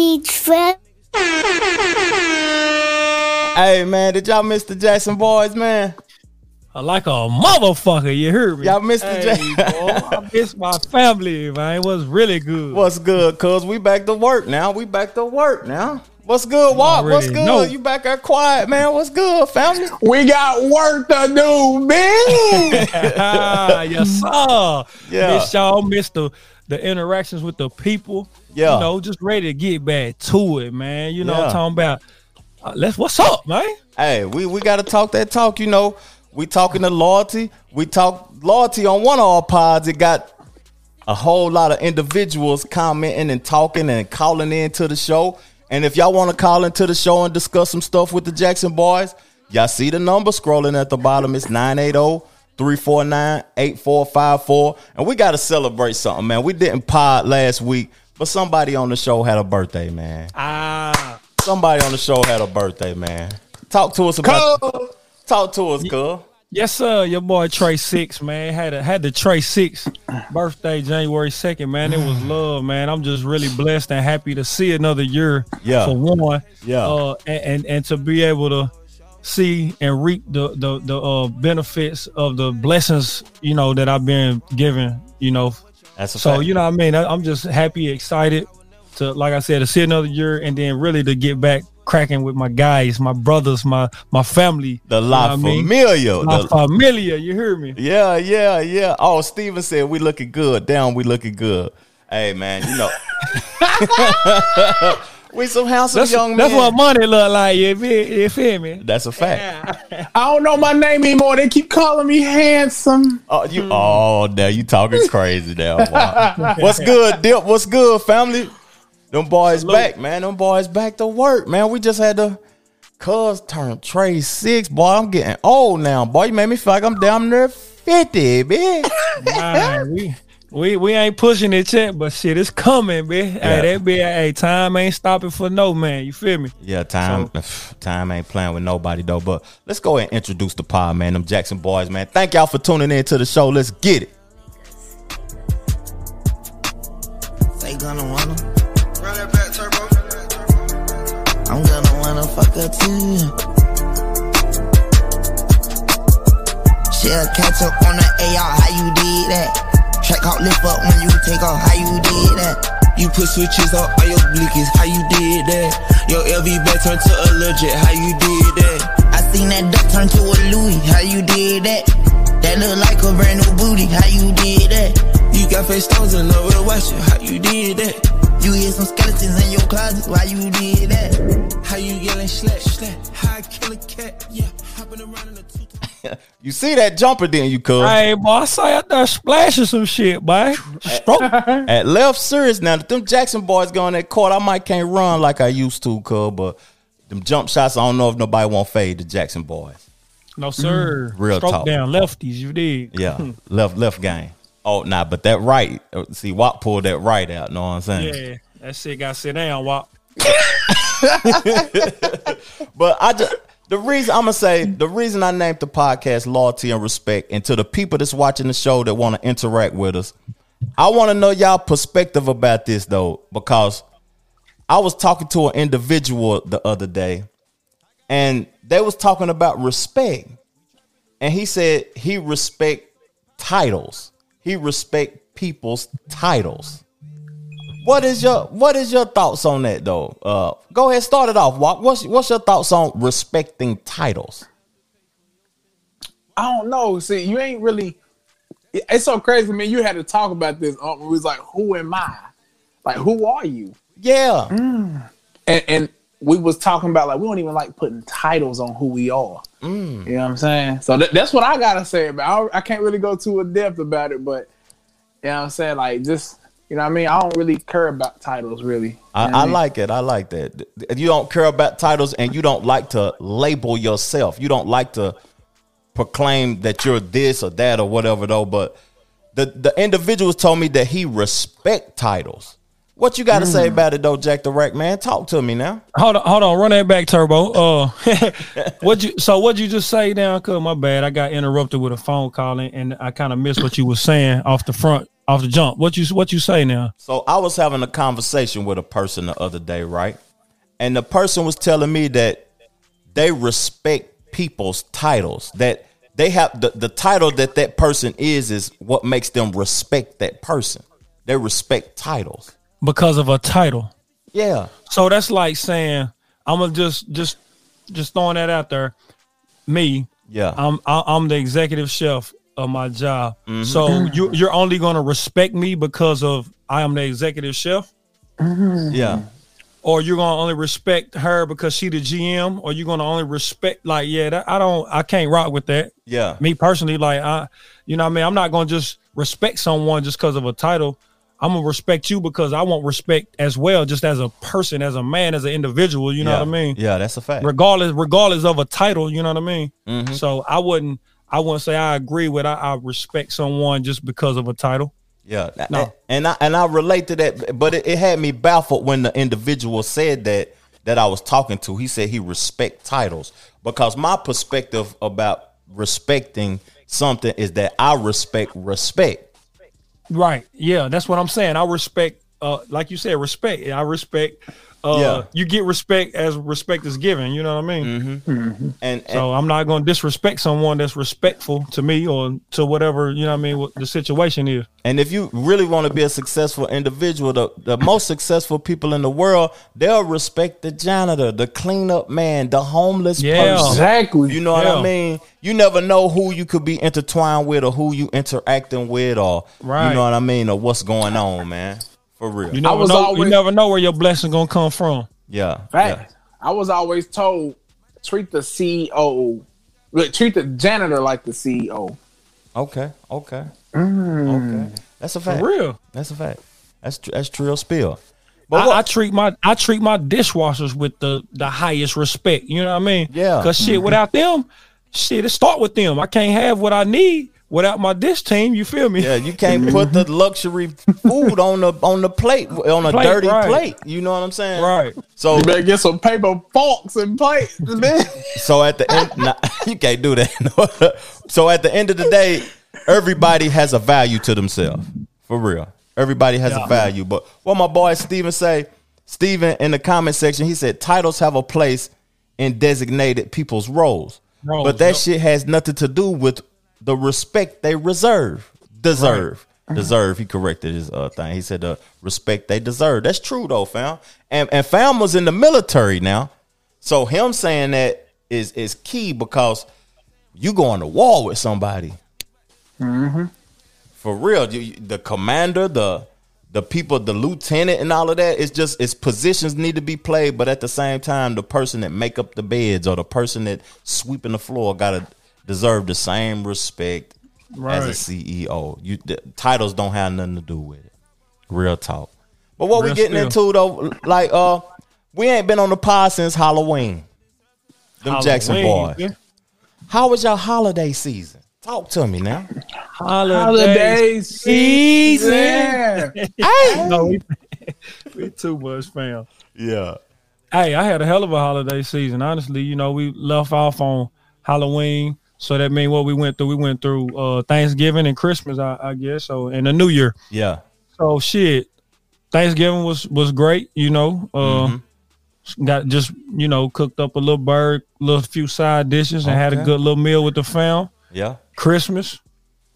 Auntie Trip. Hey man, did y'all miss the Jackson boys, man? like a motherfucker. You heard me? Y'all missed the hey, Jackson. boy, I miss my family, man. It was really good. What's good, cuz? We back to work now. We back to work now. What's good, Walt? What's good? know. You back there quiet, man. What's good, family? We got work to do, man. yes, sir. Yeah. Miss y'all, miss the, the interactions with the people. Yeah. You know, just ready to get back to it, man. You know Yeah. I'm talking about. Uh, let's what's up, man? Hey, we, we gotta talk that talk, you know. We talking to loyalty. We talk loyalty on one of our pods. It got a whole lot of individuals commenting and talking and calling in to the show. And if y'all want to call into the show and discuss some stuff with the Jackson boys, y'all see the number scrolling at the bottom. It's 980 349 8454. And we got to celebrate something, man. We didn't pod last week, but somebody on the show had a birthday, man. Ah, Somebody on the show had a birthday, man. Talk to us about Talk to us, cuz. yes, sir. Your boy Trey Six, man, had a had the Trey Six birthday January second, man. It was love, man. I'm just really blessed and happy to see another year. Yeah. For one, Yeah. uh, and, and and to be able to see and reap the the the uh, benefits of the blessings, you know, that I've been given, you know. That's So fact. you know, what I mean, I- I'm just happy, excited to, like I said, to see another year, and then really to get back cracking with my guys, my brothers, my my family. the you La know what I mean? Familia. La The- Familia, you hear me? yeah, yeah, yeah. Oh, Steven said we looking good. Down, we looking good. Hey, man, you know. we some handsome That's, young men. that's what money look like. You feel, you feel me? That's a fact. I don't know my name anymore. They keep calling me handsome. Oh, you. Oh, now you talking crazy now. Wow. What's good, Dip? What's good, family? Them boys back, man. Them boys back to work, man. We just had to. Cuz turn Trey six, boy. I'm getting old now, boy. You made me feel like I'm down there fifty, bitch. Man, we, we we ain't pushing it yet, but shit, it's coming, bitch. Yeah. Hey, that be hey, time ain't stopping for no man. You feel me? Yeah, time time ain't playing with nobody though. But let's go ahead and introduce the pod, man. Them Jackson boys, man. Thank y'all for tuning in to the show. Let's get it. They gonna wanna, Run that back, turbo. I'm gonna wanna fuck her too. She'll catch up on the AR, how you did that? Track out lift up when you take off, how you did that? You put switches on all your blickies, how you did that? Your LV back turned to a legit, how you did that? I seen that duck turn to a Louis, how you did that? That look like a brand new booty, how you did that? You got face stones to wash it, how you did that? You hear some skeletons in your closet, why you did that? How you yelling slap, slap? How I kill a cat, yeah. Hopping around in a two You see that jumper then, you could. Hey, boy, I saw you out there splashing some shit, boy. Stroke. At left serious now, if them Jackson boys going that court, I might can't run like I used to, cuz, but them jump shots, I don't know if nobody won't fade the Jackson boys. No, sir. Real Stroke talk. down lefties, you did. Yeah, left left game. Oh, nah, but that right, uh, see, Watt pulled that right out, know what I'm saying? Yeah, that shit got sit down, Wop. But I just the reason I'm gonna say the reason I named the podcast loyalty and respect, and to the people that's watching the show that want to interact with us, I want to know y'all perspective about this though, because I was talking to an individual the other day, and they was talking about respect, and he said he respect titles, he respect people's titles. What is your What is your thoughts on that though? Uh, go ahead, start it off. Walt. What's What's your thoughts on respecting titles? I don't know. See, you ain't really. It's so crazy, man. You had to talk about this. Um, it was like, who am I? Like, who are you? Yeah, And, and we was talking about like we don't even like putting titles on who we are. Mm. You know what I'm saying? So that, that's what I gotta say about. I, I can't really go too in depth about it, but you know what I'm saying. Like, just you know, what I mean, I don't really care about titles, really. I, I mean? like it. I like that. You don't care about titles, and you don't like to label yourself. You don't like to proclaim that you're this or that or whatever though. But the the individuals told me that he respect titles. What you got to say about it though, Jack the Rack man? Talk to me now. Hold on, hold on, run that back, Turbo. Uh, what you? So what you just say now? Cause my bad, I got interrupted with a phone call and, and I kind of missed what you was saying off the front, off the jump. What you what you say now? So I was having a conversation with a person the other day, right? And the person was telling me that they respect people's titles. That they have the, the title that that person is is what makes them respect that person. They respect titles. Because of a title. Yeah. So that's like saying I'm gonna just just just throwing that out there. Me, Yeah. I'm I- I'm the executive chef of my job. Mm-hmm. So you you're only gonna respect me because of I am the executive chef, yeah. or you're gonna only respect her because she the GM, or you're gonna only respect like yeah that, I don't I can't rock with that. Yeah. Me personally, like I you know what I mean I'm not gonna just respect someone just because of a title. I'm gonna respect you because I want respect as well, just as a person, as a man, as an individual. You know yeah. what I mean? Yeah, that's a fact. regardless regardless of a title you know what i mean Mm-hmm. so i wouldn't i wouldn't say i agree with I, I respect someone just because of a title Yeah, No. and I and I relate to that, but it, it had me baffled when the individual said that that I was talking to. He said he respect titles because my perspective about respecting something is that I respect respect. Right. Yeah that's what i'm saying. I respect uh like you said respect. I respect uh Yeah. you get respect as respect is given you know what i mean And, and so i'm not going to disrespect someone that's respectful to me or to whatever you know what i mean what the situation is And if you really want to be a successful individual, the, the most successful people in the world, they'll respect the janitor, the cleanup man, the homeless Yeah. person. Exactly. You know what I mean? You never know who you could be intertwined with or who you interacting with or Right. you know what I mean or what's going on, man. For real. you never was know you never know where your blessing going to come from yeah. Fact. I was always told treat the CEO, look, treat the janitor like the CEO. Yeah. Okay. Okay. Mm. Okay. That's a fact. for real That's a fact. That's tr- that's trill spill. But I, I treat my I treat my dishwashers with the the highest respect. You know what I mean? Yeah. Cause shit, without them, shit, it start with them. I can't have what I need without my dish team. You feel me? Yeah, you can't put the luxury food on the on the plate on a Plate, dirty right. plate. You know what I'm saying? Right. So You better get some paper forks and plates, man. so at the end, nah, you can't do that. so at the end of the day, everybody has a value to themselves. For real, everybody has a value. But what my boy Steven say, Steven in the comment section, he said titles have a place in designated people's roles, Roles, but that yep. shit has nothing to do with the respect they reserve, deserve. Uh-huh. Deserve. He corrected his uh, thing. He said the respect they deserve. That's true though, fam. And and fam was in the military now, so him saying that is is key because you going to war with somebody. Mm-hmm. For real, you, the commander, the the people, the lieutenant, and all of that. It's just it's positions need to be played, but at the same time, the person that make up the beds or the person that sweeping the floor gotta deserve the same respect Right. as a CEO. You the titles don't have nothing to do with it. Real talk. But what we getting spill. into though, like uh, we ain't been on the pod since Halloween. Them Jackson Halloween, boys. yeah. How was your holiday season? Talk to me now. Holiday season. No, we, we too much, fam. Yeah. Hey, I had a hell of a holiday season. Honestly, you know, we left off on Halloween. So that means what we went through, we went through uh Thanksgiving and Christmas, I, I guess. So and the New Year. Yeah. So shit, Thanksgiving was was great. You know, uh, got just you know cooked up a little bird, little few side dishes, and had a good little meal with the fam. Yeah. Christmas,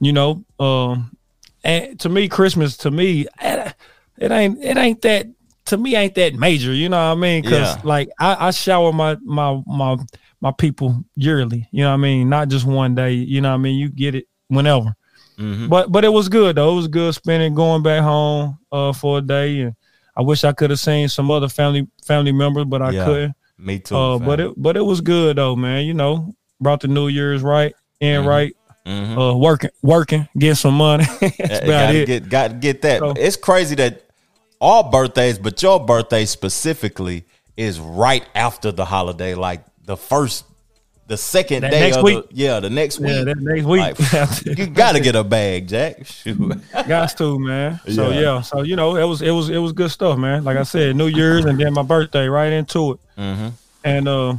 you know, um, and to me, Christmas to me, eh, it ain't it ain't that to me ain't that major. You know what I mean? Because Yeah. like I, I shower my my my my people yearly. You know what I mean? Not just one day. You know what I mean? You get it whenever. Mhm. But but it was good though. It was good spending going back home uh, for a day, and I wish I could have seen some other family family members, but I Yeah. couldn't. Me too. Uh, but it but it was good though, man. You know, brought the New Year's right and right. Mhm. Uh, working, working, getting some money. That's about gotta it. get got to get that. So- it's crazy that all birthdays, but your birthday specifically is right after the holiday, like the first, the second That day of week? the yeah, the next week. yeah, that next week. Like, you got to get a bag, Jack. Shoot. Got to, man. So Yeah. yeah. so you know, it was it was it was good stuff, man. Like I said, New Year's and then my birthday, right into it. Mhm. And uh,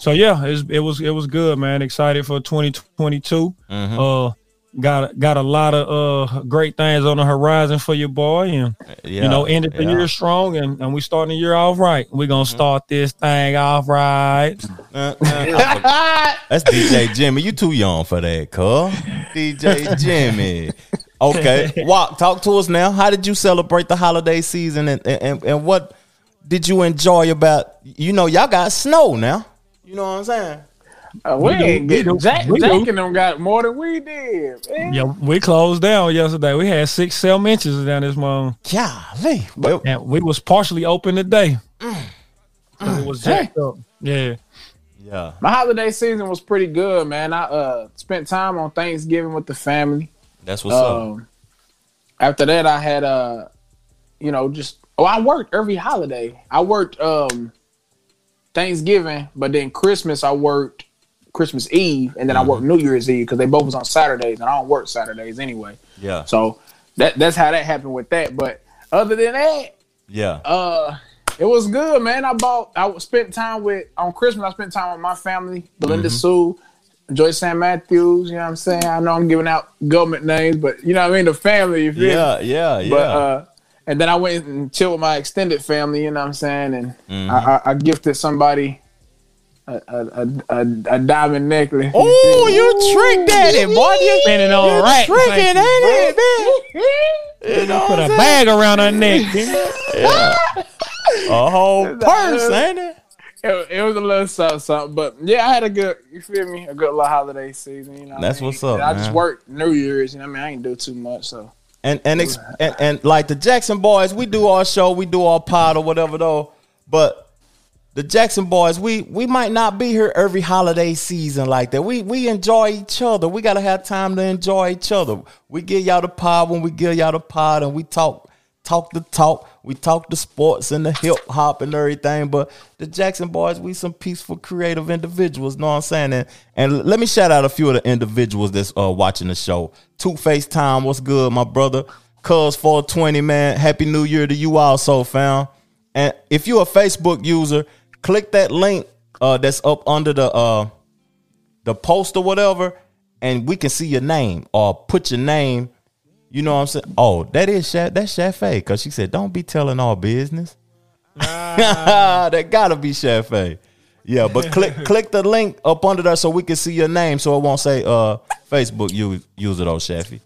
so yeah, it was, it was it was good, man. Excited for 2022. Mhm. Uh, got got a lot of uh great things on the horizon for your boy, and Yeah, you know, ended the yeah. year strong, and, and we starting the year off right. We're gonna Mm-hmm. start this thing off right. Uh, uh, That's DJ Jimmy. You too young for that, cuz. DJ Jimmy. Okay. Walk, talk to us now. How did you celebrate the holiday season and, and, and what did you enjoy about you know, y'all got snow now. You know what I'm saying? Uh, we, We do, ain't we getting Jack, we. Jack and them got more than we did. Man. Yeah, we closed down yesterday. We had six, cell inches down this month, Golly. Well, and we was partially open today. Mm. 'Cause It was jacked up. Yeah. yeah. My holiday season was pretty good, man. I uh spent time on Thanksgiving with the family. That's what's up. Um, after that, I had uh, you know, just oh, I worked every holiday. I worked um Thanksgiving, but then Christmas I worked Christmas Eve, and then I worked New Year's Eve because they both was on Saturdays, and I don't work Saturdays anyway. Yeah. So that that's how that happened with that. But other than that, Yeah. uh, it was good, man. I bought, I spent time with on Christmas. I spent time with my family, Belinda Mm-hmm. Sue, Joyce St. Matthews. You know what I'm saying? I know I'm giving out government names, but you know what I mean. The family, you feel me? Yeah, yeah, yeah. But uh, and then I went and chilled with my extended family. You know what I'm saying? And Mm-hmm. I, I, I gifted somebody a a, a, a, a diamond necklace. Oh, you trick daddy, boy. You Spending on you racks, tricking, ain't ain't it, man? You know Put what a I'm saying? bag around her neck. didn't A whole purse, uh, ain't it? It, it was a little something, something, but yeah, I had a good, you feel me, a good little holiday season. You know, what That's I mean? what's up, I just man. worked New Year's. You know, what I mean, I ain't do too much, so And and, ex- and and like the Jackson boys, we do our show, we do our pod or whatever though. But the Jackson boys, we we might not be here every holiday season like that. We we enjoy each other. We gotta have time to enjoy each other. We give y'all the pod when we give y'all the pod, and we talk talk the talk. We talk the sports and the hip hop and everything. But the Jackson boys, we some peaceful, creative individuals. Know what I'm saying? And, and let me shout out a few of the individuals that's uh, watching the show. Two Face Time, what's good, my brother? Cuz 420, man. Happy New Year to you also, fam. And if you're a Facebook user, click that link uh, that's up under the uh, the post or whatever, and we can see your name or put your name. You know what I'm saying? Oh, that is Sha- that's Shafe because she said, "Don't be telling all business." that gotta be Shafe. Yeah, but click click the link up under there so we can see your name, so it won't say uh Facebook you use user though, Shafi.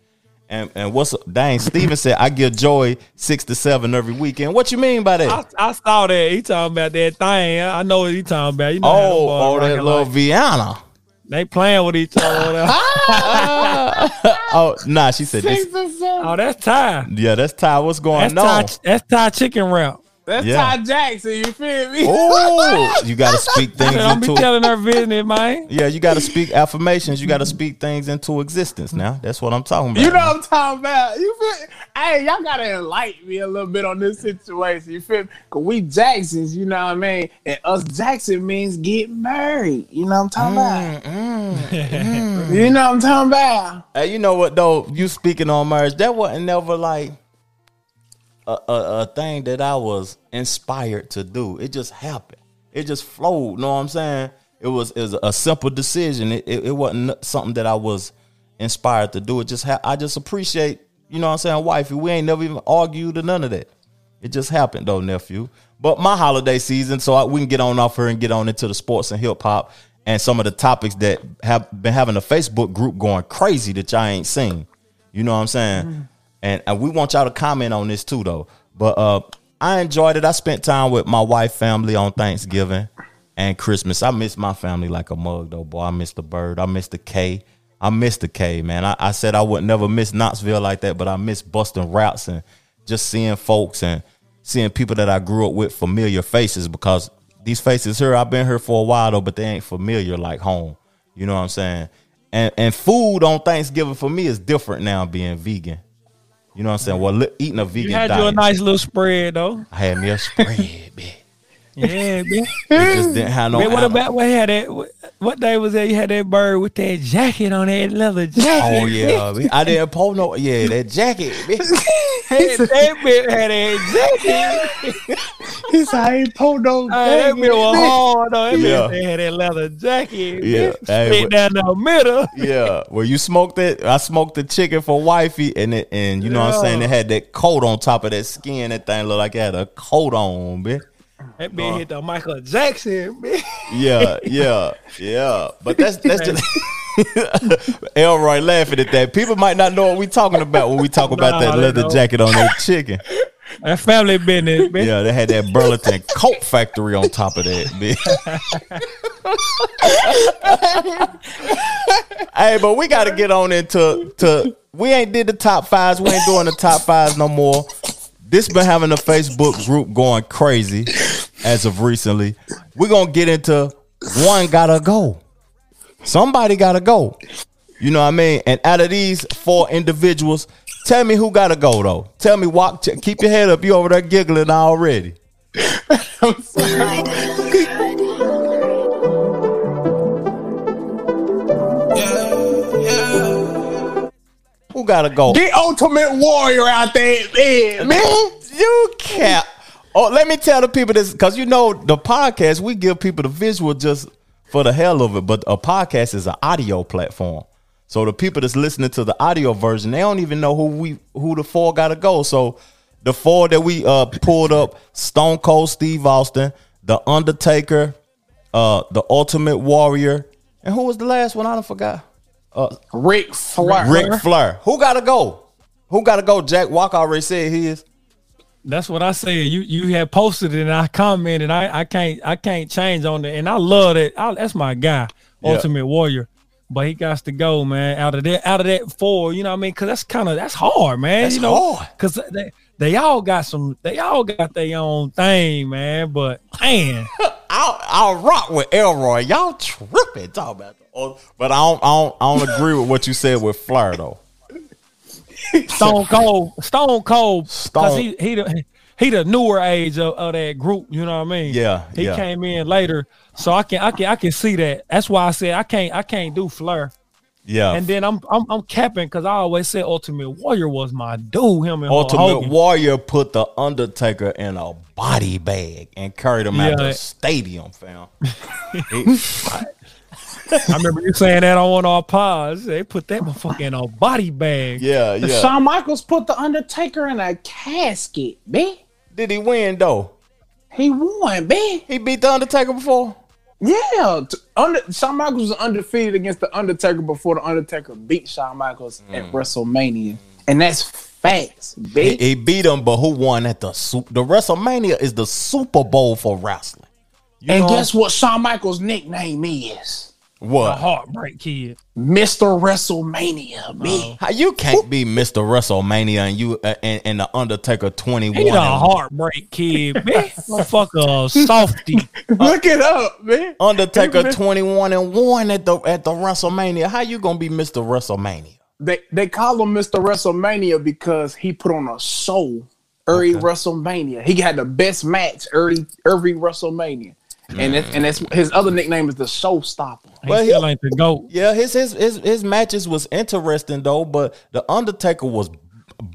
And and what's dang? Steven said I give Joy six to seven every weekend. What you mean by that? I, I saw that. He talking about that thing. I know what he talking about. You know oh, oh, that little like- Vienna. They playing with each other. Oh, nah, she said six this. oh, that's Ty. Yeah, that's Ty. What's going That's on? Ty. That's Ty chicken wrap. That's Yeah. Ty Jackson. You feel me? Oh, you got to speak things Don't be into. telling her business, man. Yeah, you got to speak affirmations. You got to speak things into existence. Now, that's what I'm talking about. You know what I'm talking about. You feel? Hey, y'all gotta enlighten me a little bit on this situation. You feel me? Cause we Jacksons, you know what I mean? And us Jackson means get married. You know what I'm talking about? Mm, mm, mm. You know what I'm talking about? Hey, you know what though? You speaking on marriage, that wasn't never like a, a, a thing that I was inspired to do. It just happened. It just flowed. Know what I'm saying? It was it was a simple decision. It, it, it wasn't something that I was inspired to do. It just ha- I just appreciate. You know what I'm saying, wifey. We ain't never even argued or none of that. It just happened though, nephew. But my holiday season, so I, we can get on off here and get on into the sports and hip hop and some of the topics that have been having a Facebook group going crazy that y'all ain't seen. You know what I'm saying? Mm. And, and we want y'all to comment on this too, though. But uh, I enjoyed it. I spent time with my wife, family on Thanksgiving and Christmas. I miss my family like a mug, though, boy. I miss the bird. I miss the K. I miss the K, man. I, I said I would never miss Knoxville like that, but I miss busting routes and just seeing folks and seeing people that I grew up with, familiar faces, because these faces here, I've been here for a while though, but they ain't familiar like home. You know what I'm saying? And and food on Thanksgiving for me is different now being vegan. You know what I'm saying? Well, eating a vegan diet You had diet. you a nice little spread though. I had me a spread, man. Yeah, man. It just didn't have no. Man, what about what had that? What, what day was that? You had that bird with that jacket on that leather jacket. Oh yeah, man. I didn't pull no. Yeah, that jacket. man. Had, that bitch had that jacket. He said, I ain't pulled no Oh, that bitch was hard. though. That Yeah. bitch had that leather jacket. Yeah. bitch. Hey, Split what- down the middle. Yeah, well, you smoked it. I smoked the chicken for wifey, and it, and you know what I'm saying. It had that coat on top of that skin. That thing looked like it had a coat on, bitch. That bitch uh-huh. hit the Michael Jackson. Bitch. Yeah, yeah, yeah. But that's that's just Elroy laughing at that. People might not know what we talking about when we talk about Nah, that leather jacket on that chicken. That family business, bitch. Yeah, they had that Burlington coat factory on top of that, bitch. hey, but we got to get on into to. We ain't did the top fives. We ain't doing the top fives no more. This been having a Facebook group going crazy as of recently. We're gonna get into one gotta go. Somebody gotta go. You know what I mean? And out of these four individuals, tell me who gotta go though. Tell me, walk. Keep your head up. You over there giggling already. Who gotta go? The Ultimate Warrior out there, man. man. You cap. Oh, let me tell the people this because you know the podcast we give people the visual just for the hell of it, but a podcast is an audio platform. So the people that's listening to the audio version, they don't even know who we who the four got to go. So the four that we uh pulled up: Stone Cold Steve Austin, The Undertaker, uh, The Ultimate Warrior, and who was the last one? I don't forgot. Ric Flair. Ric Flair. Who got to go? Who got to go? Jack Walker already said he is. That's what I said. You you had posted it and I commented. I I can't I can't change on it. And I love it. I, that's my guy, Yeah. Ultimate Warrior. But he got to go, man. Out of that, out of that four, you know what I mean? Because that's kind of that's hard, man. That's you know, hard. Because they they all got some. They all got their own thing, man. But man, I'll, I'll rock with Elroy. Y'all tripping talk about the oh, but I don't, I don't I don't agree with what you said with Flair though. Stone Cold, Stone Cold, because he he the he the newer age of, of that group. You know what I mean? Yeah, He yeah. came in later, so I can I can I can see that. That's why I said I can't I can't do Flair. Yeah. And then I'm I'm, I'm capping because I always said Ultimate Warrior was my dude. Him and Ultimate. Warrior put the Undertaker in a body bag and carried him out of the stadium, fam. He- I remember you saying that on one of our pods. They put that motherfucker in a body bag. yeah, yeah. Shawn Michaels put the Undertaker in a casket, man. Did he win though? He won, man. He beat the Undertaker before. Yeah, t- under, Shawn Michaels was undefeated against the Undertaker before the Undertaker beat Shawn Michaels at mm. WrestleMania, and that's facts, He, he beat him, but who won at the Super? The WrestleMania is the Super Bowl for wrestling. You and know guess what? Shawn Michaels' nickname is A what? heartbreak kid. Mr. WrestleMania, man. How you can't be Mr. WrestleMania and you uh, and, and the Undertaker twenty one? He a heartbreak kid, man. Motherfucker, a softy. Look it up, man. Undertaker twenty one and one at the at the WrestleMania. How you gonna be Mr. WrestleMania? They they call him Mr. WrestleMania because he put on a show every WrestleMania. He had the best match every every WrestleMania. And that's, and that's his other nickname is the Showstopper. He Well, he- still ain't the goat. Yeah, his his his his matches was interesting though, but the Undertaker was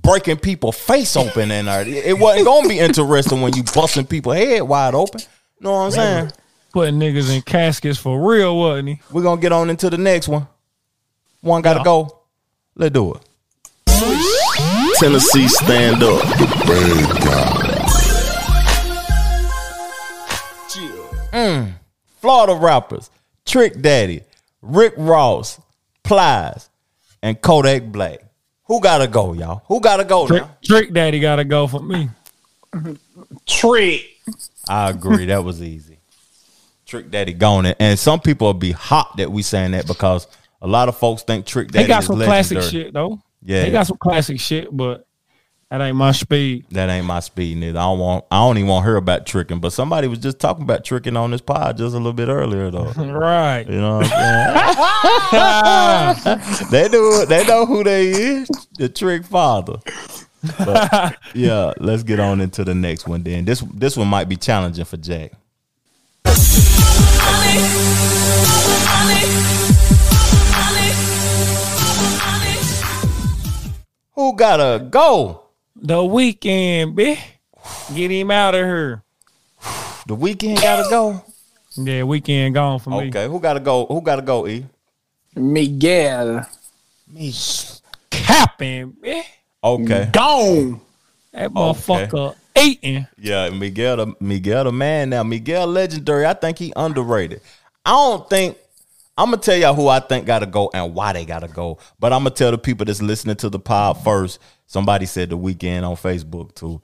breaking people face open in there. It wasn't gonna be interesting when you busting people head wide open. You know what I'm saying? Putting niggas in caskets for real, wasn't he? We're gonna get on into the next one. One gotta Yeah. go. Let's do it. Tennessee stand up. Mm. Florida rappers, Trick Daddy, Rick Ross, Plies, and Kodak Black. Who gotta go, y'all? Who gotta go Trick, now? Trick Daddy got to go for me. Trick. I agree. That was easy. Trick Daddy gone. And- And some people will be hot that we saying that because a lot of folks think Trick Daddy They got is some legendary. classic shit though. Yeah. they got some classic shit, but that ain't my speed. That ain't my speed neither. I don't want I don't even want to hear about tricking. But somebody was just talking about tricking on this pod just a little bit earlier though. Right. You know what I'm saying? they do they know who they is. The trick father. But, yeah, let's get on into the next one then. This this one might be challenging for Jack. Who gotta go? The Weeknd, bitch. Get him out of here. The Weeknd gotta go. Yeah, Weeknd gone for me. Okay, who gotta go? Who gotta go? E. Miguel Me. Capping, bitch. Okay. gone. That motherfucker eating. Yeah, Miguel the Miguel the man now. Miguel legendary. I think he underrated. I don't think I'm gonna tell y'all who I think gotta go and why they gotta go. But I'm gonna tell the people that's listening to the pod first. Somebody said the Weeknd on Facebook too.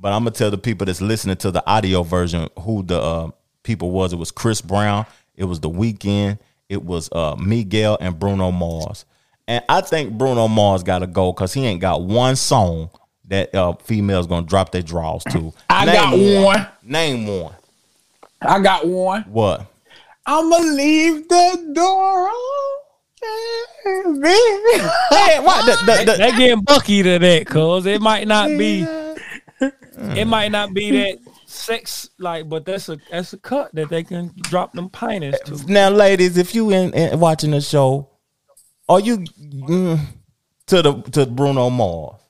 But I'm gonna tell the people that's listening to the audio version who the uh, people was. It was Chris Brown. It was the Weeknd. It was uh, Miguel and Bruno Mars. And I think Bruno Mars gotta go because he ain't got one song that uh, females gonna drop their draws to. I got one. Name one. I got one. What? I'ma leave the door open, baby. Hey, what? The, the, the, They getting Bucky to that, cause it might not be. It might not be that sex like, but that's a that's a cut that they can drop them piners to. now, ladies, if you in, in watching the show, are you mm, to the to Bruno Mars?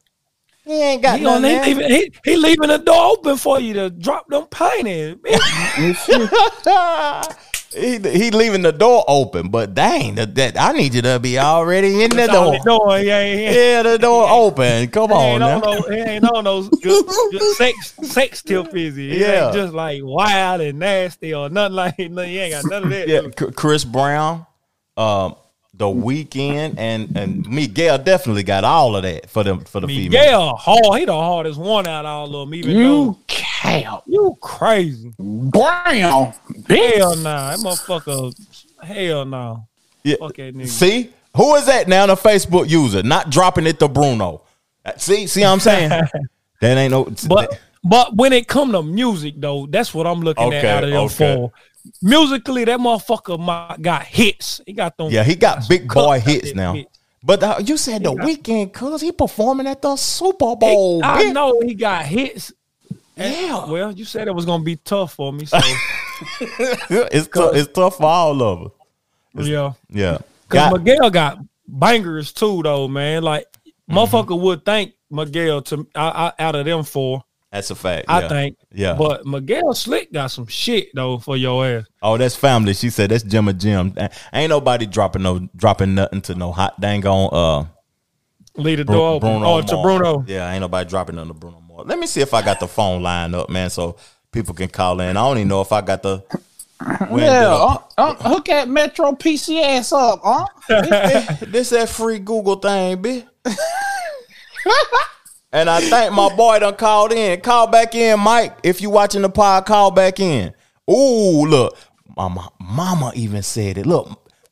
He ain't got He, nothing. on, he, there. leaving, he, he leaving the door open for you to drop them piners. he, he leaving the door open, but dang, that, that I need you to be already in the That's all door. Yeah, yeah. Yeah, the door open. Come He on ain't now. on no, he ain't on those good, good sex sex tip easy. It Yeah. ain't just like wild and nasty or nothing like no, you ain't got none of that. Yeah, dude. C- Chris Brown, um, the Weeknd, and and Miguel definitely got all of that for them for the female. Miguel hard, he the hardest one out of all of them. Even though You you crazy. Brown. Hell nah, that motherfucker. Hell no. Yeah. Fuck that nigga. See, who is that now? The Facebook user, not dropping it to Bruno. Uh, See, see, what I'm saying that ain't no. But but when it come to music though, that's what I'm looking Okay, at out of them okay. four. Musically, that motherfucker my, got hits. He got them. yeah, he got big boy Cut hits now. hit. But uh, you said the got- Weeknd, cause he performing at the Super He- Bowl. I know he got hits. Yeah, Well, you said it was gonna be tough for me, so it's tough. It's tough for all of us. yeah. Yeah, Cause Got- Miguel got bangers too, though, man. Like Mm-hmm. motherfucker would think Miguel to I, I, out of them four. that's a fact. I yeah. think. Yeah. But Miguel Slick got some shit though for your ass. Oh, that's family. She said that's Jim and Jim. Ain't nobody dropping no dropping nothing to no hot dang on uh Leave the Bru- door open. Bruno oh, to Mars. Bruno. Yeah, ain't nobody dropping nothing to Bruno Let me see if I got the phone line up, man, so people can call in. I don't even know if I got the Yeah, uh, uh, hook that Metro PCS up, huh? this that free Google thing, bitch. and I think my boy done called in. Call back in, Mike. If you watching the pod, call back in. Ooh, look. Mama, mama even said it. Look,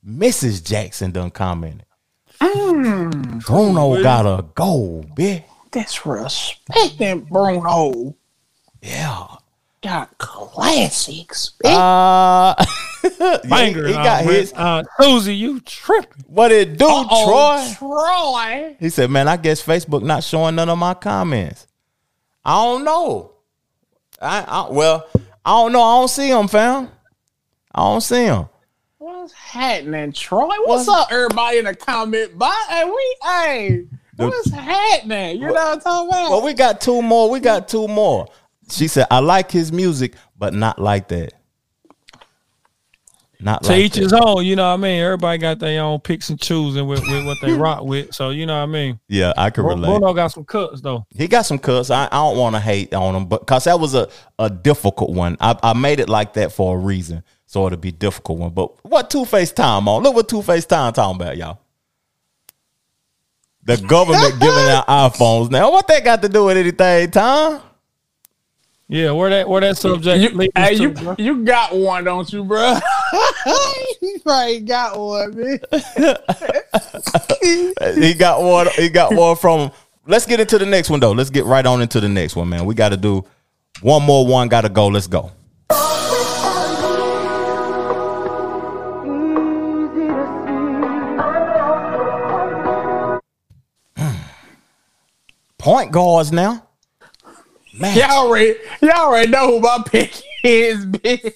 Mrs. Jackson done commented. Bruno got a goal, bitch. Disrespecting Bruno. Yeah. Got classics. Uh, yeah, he, Banger. he got his. Uh, Susie, you tripping? What it do, Troy? Troy. He said, "Man, I guess Facebook not showing none of my comments. I don't know. I, I well, I don't know. I don't see him, fam. I don't see him. What's happening, Troy? What's up, everybody in the comment box? Hey, we, hey, what's happening? You know what I'm talking about? Well, we got two more. We got two more. She said, "I like his music, but not like that. Not To like each that. his own, you know what I mean? Everybody got their own picks and choosing with, with what they rock with. So you know what I mean? Yeah, I can relate. Bruno got some cuts though. He got some cuts. I, I don't want to hate on him, but because that was a, a difficult one. I, I made it like that for a reason, so it'll be a difficult one. But what Two Face time on? Look what Two Face time talking about, y'all. The government giving out iPhones now. What that got to do with anything, Tom? Yeah, where that where that subject You, leads hey, to, you, bro. you got one, don't you, bro? you probably got one, man. He got one. He got one from. Let's get into the next one though. Let's get right on into the next one, man. We got to do one more. One got to go. Let's go. Point guards now. Match. Y'all already, y'all already know who my pick is, bitch.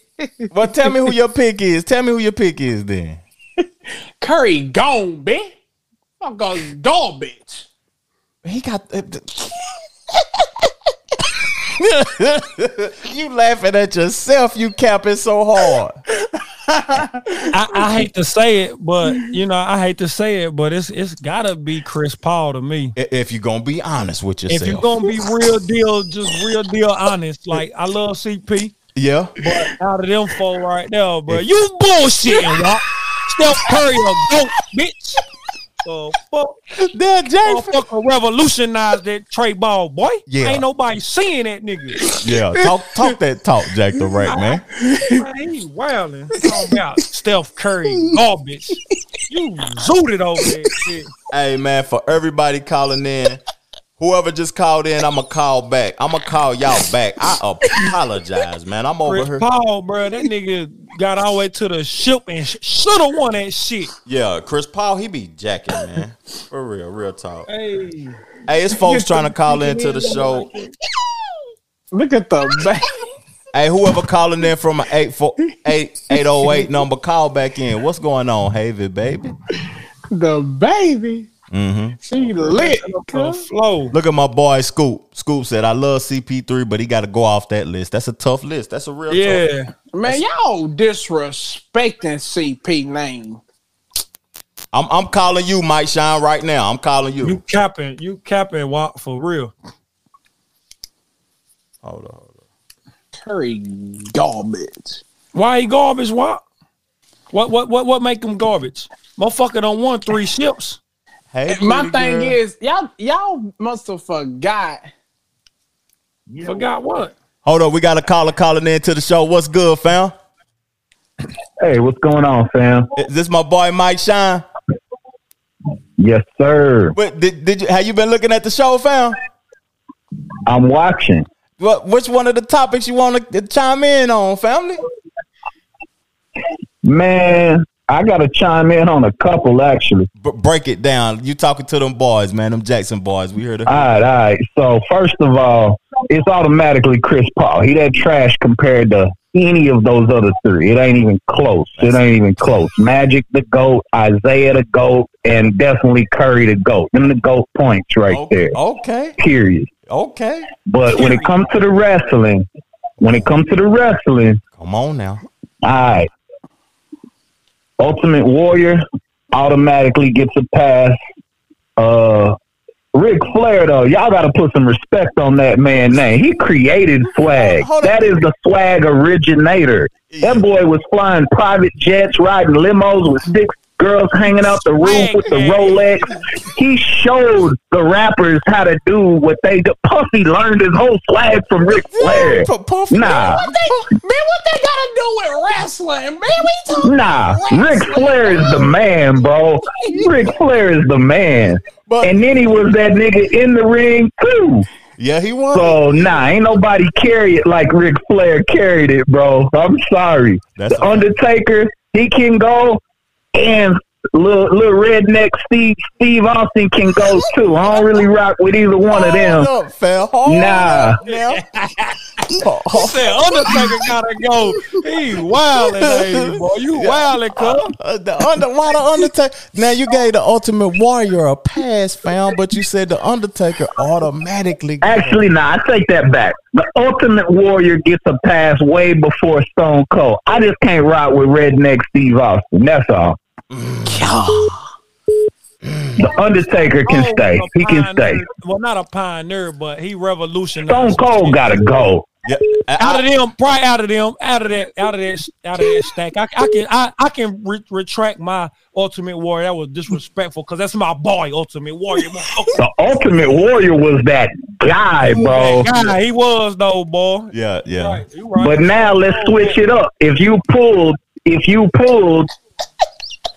Well, tell me who your pick is. Tell me who your pick is then. Curry gone, bitch. I'm going garbage. He got. you laughing at yourself. You capping so hard. I, I hate to say it, but you know, I hate to say it, but it's it's gotta be Chris Paul to me. If you're gonna be honest with yourself, If you're gonna be real deal, just real deal honest, like I love CP, yeah. but out of them four right now, but you bullshitting, Rock. Steph Curry a goat, bitch. Uh, fuck, There, Jay. motherfucker revolutionized that Trey Ball, boy. Yeah. Ain't nobody seeing that nigga. Yeah, talk talk that talk, Jack the Rat, man. Man, he wilding. Talking about Steph Curry garbage. You zooted over that shit. Hey man, for everybody calling in, whoever just called in, I'ma call back. I'ma call y'all back. I apologize, man. I'm over here. Chris here. Paul, bro, that nigga got all the way to the ship and sh- should have won that shit. Yeah, Chris Paul, he be jacking, man. For real, real talk. Hey, Hey, it's folks trying to call into the show. Look at the back. Hey, whoever calling in from an 848 808 number, call back in. What's going on, Havy, baby? The baby. Mm-hmm. She lit. the flow. Look at my boy Scoop. Scoop said, I love CP3, but he got to go off that list. That's a tough list. That's a real tough Yeah, Man, y'all disrespecting CP name. I'm, I'm calling you, Mike Shine, right now. I'm calling you. you capping, you capping, Watt, for real. Hold on, hold on. Curry garbage. Why he garbage, Watt? What, what, what, what make him garbage? Motherfucker don't want three ships. Hey, My thing girl. is, y'all y'all must have forgot. Forgot what? Hold on, we got a caller calling in to the show. What's good, fam? Hey, what's going on, fam? Is this my boy Mike Shine? Yes, sir. But did, did you have you been looking at the show, fam? I'm watching. What which one of the topics you want to chime in on, family? Man, I got to chime in on a couple, actually. B- break it down. You talking to them boys, man? Them Jackson boys. We heard it. All right, all right. So, first of all, it's automatically Chris Paul. He that trash compared to any of those other three. It ain't even close. It ain't even close. Magic the GOAT, Isaiah the GOAT, and definitely Curry the GOAT. Them the GOAT points right okay, there. okay, Period. okay. But when it comes to the wrestling, when it comes to the wrestling, Come on now. All right. Ultimate Warrior automatically gets a pass. Uh, Ric Flair, though, y'all got to put some respect on that man name. He created swag. Hold on. That is the swag originator. That boy was flying private jets, riding limos with six girls hanging out the roof with the Rolex. He showed the rappers how to do what they do. Puffy learned his whole swag from Ric Flair. P- Puff- Nah. Man, what they gotta do with wrestling? Man, we talking Nah, Ric Flair is the man, bro. Ric Flair is the man. But- and then he was that nigga in the ring too. Yeah, he won. So nah, ain't nobody carry it like Ric Flair carried it, bro. I'm sorry. That's the okay. Undertaker, he can go, and little little redneck Steve Steve Austin can go too. I don't really rock with either one of them. Hold up, fam. Hold Nah. up. Said Undertaker gotta go. He wildin', baby, boy. You wildin', cuz. Uh, the under, why the Undertaker? Now you gave the Ultimate Warrior a pass, fam, but you said the Undertaker automatically. Actually, nah, I take that back. The Ultimate Warrior gets a pass way before Stone Cold. I just can't rock with redneck Steve Austin. That's all. The Undertaker can Oh, stay. a He can stay. Well, not a pioneer, but he revolutionized. Stone Cold gotta go. Yeah, out of them, probably out of them, out of that, out of that, out of that stack. I, I can, I, I can re- retract my Ultimate Warrior. That was disrespectful because that's my boy, Ultimate Warrior. motherfucker. The Ultimate Warrior was that guy, bro. That Guy, he was though, boy. yeah, yeah. Right, you right. But now let's switch it up. If you pulled, if you pulled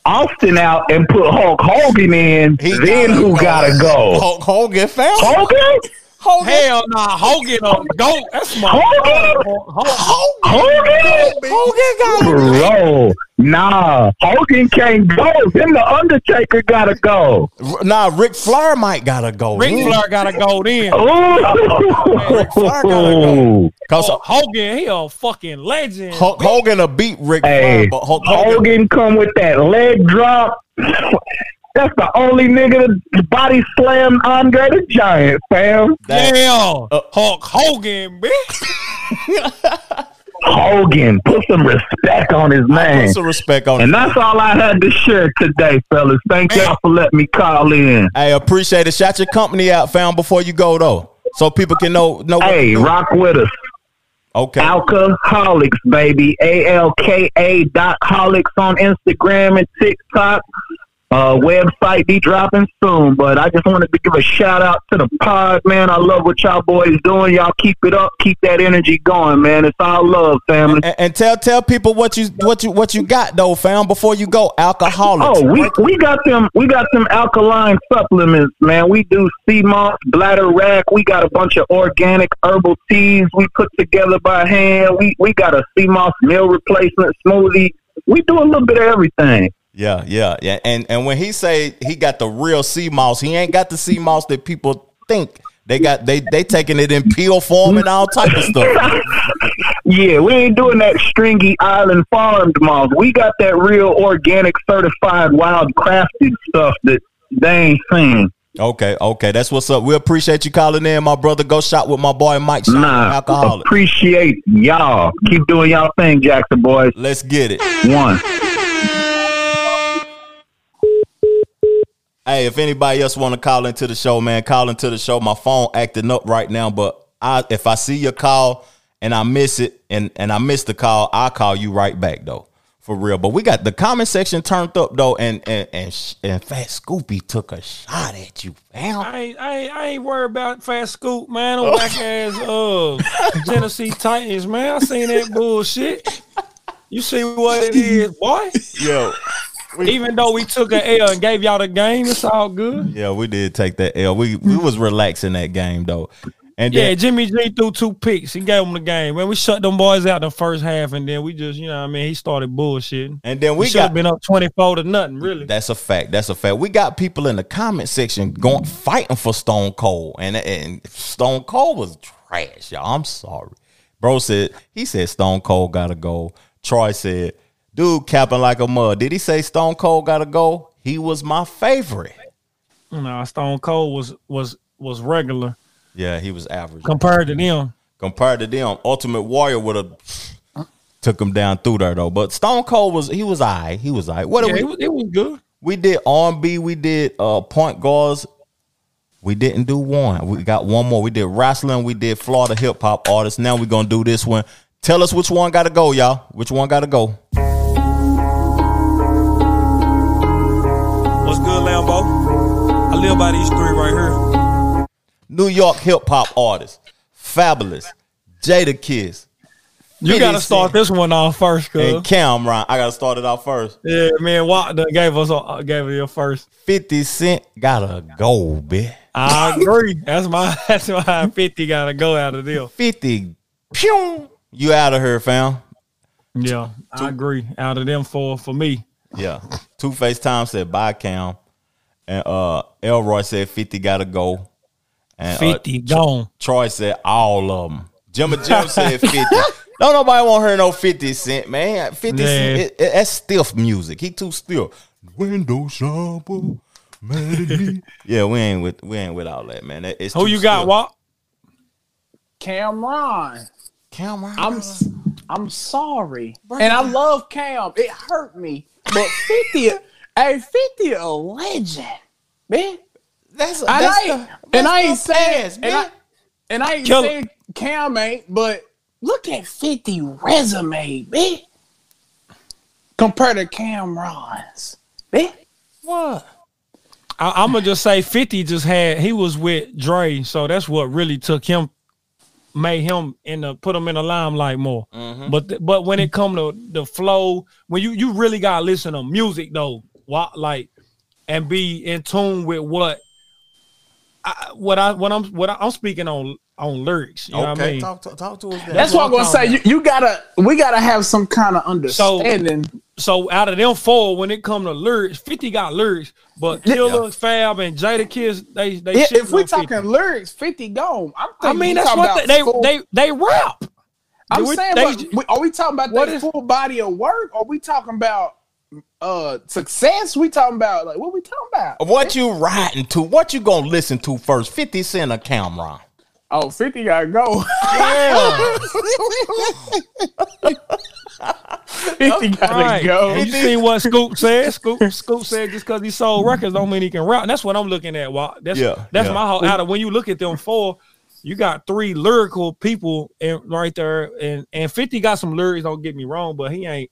Austin out and put Hulk Hogan in, He then gotta who go. gotta go? Hulk Hogan, fam. Hogan? Hogan. Hell nah, Hogan on goat. That's my Hogan? Hogan. Hogan? Hogan got Bro, nah, Hogan can't go. Then the Undertaker gotta go. Nah, Ric Flair might gotta go. Ric then. Flair got to go then. Oh. Flair gotta go. Cause Oh, Hogan, he a fucking legend. Hulk Hogan will beat Ric Hey, Flair, but Hulk Hogan, Hogan come with that leg drop. That's the only nigga that body slammed Andre the Giant, fam. Damn, yeah, Uh, Hulk Hogan, bitch. Hogan, put some respect on his man. put some respect on And it. that's all I had to share today, fellas. Thank y'all for letting me call in. Hey, appreciate it. Shout your company out, fam, before you go though, so people can know know. what Hey, to rock with us. Okay. Alcoholics, baby. A L K A dot holics on Instagram and TikTok. Uh, website be dropping soon, but I just wanted to give a shout out to the pod, man. I love what y'all boys doing. Y'all keep it up, keep that energy going, man. It's all love, family. And, and tell tell people what you what you what you got though, fam, before you go. Alcoholics. Oh, we we got them we got them alkaline supplements, man. We do sea moss, bladderwrack. We got a bunch of organic herbal teas we put together by hand. We we got a sea moss meal replacement smoothie. We do a little bit of everything. Yeah, yeah, yeah. And and when he say he got the real sea moss, he ain't got the sea moss that people think. They got they they taking it in peel form and all type of stuff. Yeah, we ain't doing that stringy island farmed moss. We got that real organic, certified, wild, crafted stuff that they ain't seen. Okay, okay, that's what's up. We appreciate you calling in, my brother. Go shop with my boy Mike. Shop Nah, alcoholic. appreciate y'all. Keep doing y'all thing, Jackson boys. Let's get it. One. Hey, if anybody else want to call into the show, man, call into the show. My phone acting up right now, but I if I see your call and I miss it and and I miss the call, I'll call you right back though. For real. But we got the comment section turned up though, and and and, and Fat Scoopy took a shot at you, fam. I ain't, I ain't, I ain't worried about Fast Scoop, man. Them whack ass uh, Tennessee Titans, man. I seen that bullshit. You see what it is, boy. Yo. Even though we took an L and gave y'all the game, it's all good. Yeah, we did take that L. We we was relaxing that game though. And Yeah, then Jimmy G threw two picks. He gave them the game. Man, we shut them boys out the first half, and then we just, you know what I mean, he started bullshitting. and then We we should have got been up 24 to nothing, really. That's a fact. That's a fact. We got people in the comment section going fighting for Stone Cold, and and Stone Cold was trash, y'all. I'm sorry, bro. Said he said Stone Cold gotta go. Troy said, "Dude, capping like a mud." Did he say Stone Cold gotta go? He was my favorite. Nah, Stone Cold was was was regular Yeah, he was average compared to them. compared to them. Ultimate Warrior would have took him down through there though. But Stone Cold was he was I. He was I. What Yeah, did it we? was, it was good. We did R&B. We did uh, point guards. We didn't do one. We got one more. We did wrestling. We did Florida hip hop artists. Now we're gonna do this one. Tell us which one got to go, y'all. Which one got to go? Live by these three right here. New York hip hop artists. Fabolous. Jada Kiss. You got to start this one off first, cuz. And Cam'ron. I gotta start it off first. Yeah, man, Watt gave us uh, gave it your first. 50 Cent gotta go, bitch. I agree. That's my that's my fifty gotta go out of there. 50. Pew. You out of here, fam. Yeah, I agree. Out of them four for me. Yeah. Two Face Time said bye, Cam. And uh Elroy said 50 gotta go. And uh, Fifty gone. Troy said all of them. Jimmy Jim said 50. Don't nobody want to hear no 50 Cent, man. 50 Yeah. Cent, it, it- that's stiff music. He too stiff. Window shopper, mad at me. yeah, we ain't with we ain't with all that, man. That- It's Who too you got, stiff. Watt? Cam'ron. Cam'ron. I'm s- I'm sorry, and I love Cam. It hurt me, but fifty, hey, fifty, a legend, man. that's, And I, that's ain't- the- and I ain't that's the saying, past, and I, and I ain't Kill- saying Cam ain't, but look at fifty resume, man. Compared to Cam'ron's, man. What? I, I'm gonna just say fifty just had he was with Dre, so that's what really took him, made him in the put him in the limelight more. But th- but when it come to the flow, when you you really gotta listen to music though, what like, and be in tune with what. I, what I what I'm what I, I'm speaking on on lyrics. You know what I Okay, mean? talk, talk, talk to us. Then. That's what I'm gonna say. You, you gotta, we gotta have some kind of understanding. So out of them four, when it come to lyrics, 50 got lyrics, but Yeah. Killa, Fab, and Jadakiss, they they Yeah, shit if we on 50. talking lyrics, 50 gone. I'm I mean that's what about they they, they they rap. I'm we- saying, they- but are we talking about what that is- full body of work? Or we talking about uh success? We talking about like what we talking about? What you riding to? What you gonna listen to first? Fifty Cent or Cam'ron? Oh, 50 gotta go. Yeah. 50 gotta right. go. And you seen what Scoop said? Scoop Scoop said just because he sold records don't mean he can rap. And that's what I'm looking at. Well, that's Yeah, that's yeah. my whole out of when you look at them four, you got three lyrical people in, right there, and and 50 got some lyrics. Don't get me wrong, but he ain't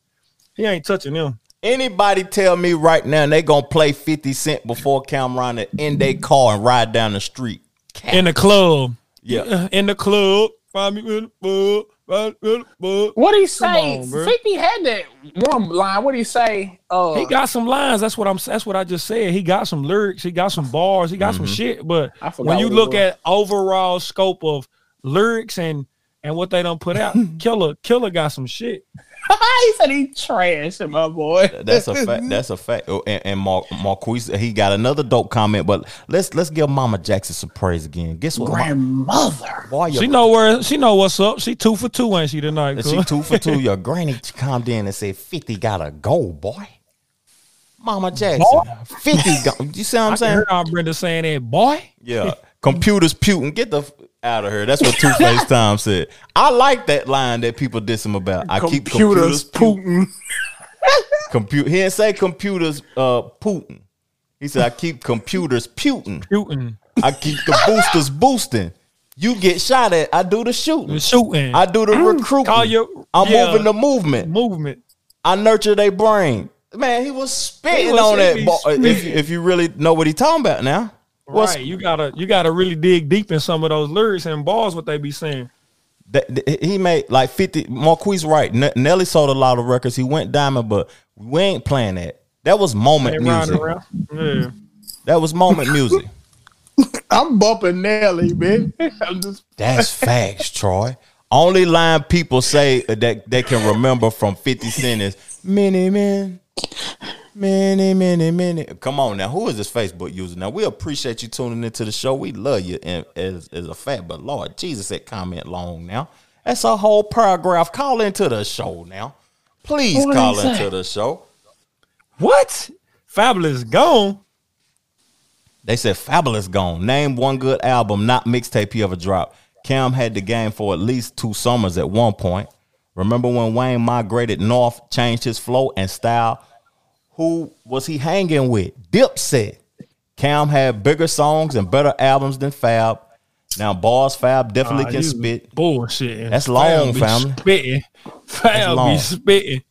he ain't touching them. Anybody tell me right now they gonna play Fifty Cent before Cam'ron in their car and ride down the street? in the club. Yeah. in the club. Find me in the pub. Find me in the pub. What he say? on, 50 had that one line. What he say? Uh, He got some lines. That's what I'm. That's what I just said. He got some lyrics. He got some bars. He got some shit. But when you look was. at overall scope of lyrics and and what they don't put out, Killa Killa got some shit. He said he trash, my boy. That's a fact. That's a fact. Oh, and, and Mar- Marquise, he got another dope comment. But let's let's give Mama Jackson some praise again. Guess what? Grandmother. Boy, She know where. She know what's up. She two for two, ain't she tonight? she two for two. Your granny calmed in and said fifty gotta go, boy. Mama Jackson, fifty. Go- you see what I'm I saying? I heard Aunt Brenda saying that, boy. Yeah. Computers puting. Get the f- out of here. That's what Two Face Tom said. I like that line that people diss him about. I keep computers Computers. Putin. Compu- he didn't say computers uh Putin. He said I keep computers Putin. Shooting, I keep the boosters boosting. You get shot at, I do the shooting. shooting. I do the recruiting. Call your- I'm yeah. moving the movement. movement. I nurture their brain. Man, he was spitting He was- on that. Bo- if, if you really know what he talking about now. What's- right, you gotta you gotta really dig deep in some of those lyrics and bars. What they be saying. that, that- he made like 50 Marquise right N- Nelly sold a lot of records he went diamond but we ain't playing that that was moment music. Yeah. that was moment music I'm bumping Nelly, man. Just that's facts Troy only line people say that they can remember from 50 Cent is many men many many many come on now who is this Facebook user now we appreciate you tuning into the show we love you and as, as a fact but Lord Jesus that comment long now that's a whole paragraph call into the show now please What call into say? the show What? Fabolous gone. They said Fabolous gone. Name one good album, not mixtape he ever dropped. Cam had the game for at least two summers at one point. Remember when Wayne migrated north, changed his flow and style? Who was he hanging with? Dipset. Cam had bigger songs and better albums than Fab. Now, Bars Fab definitely Ah, can spit. Bullshit. That's long, be family. Spitting. Fab be spitting.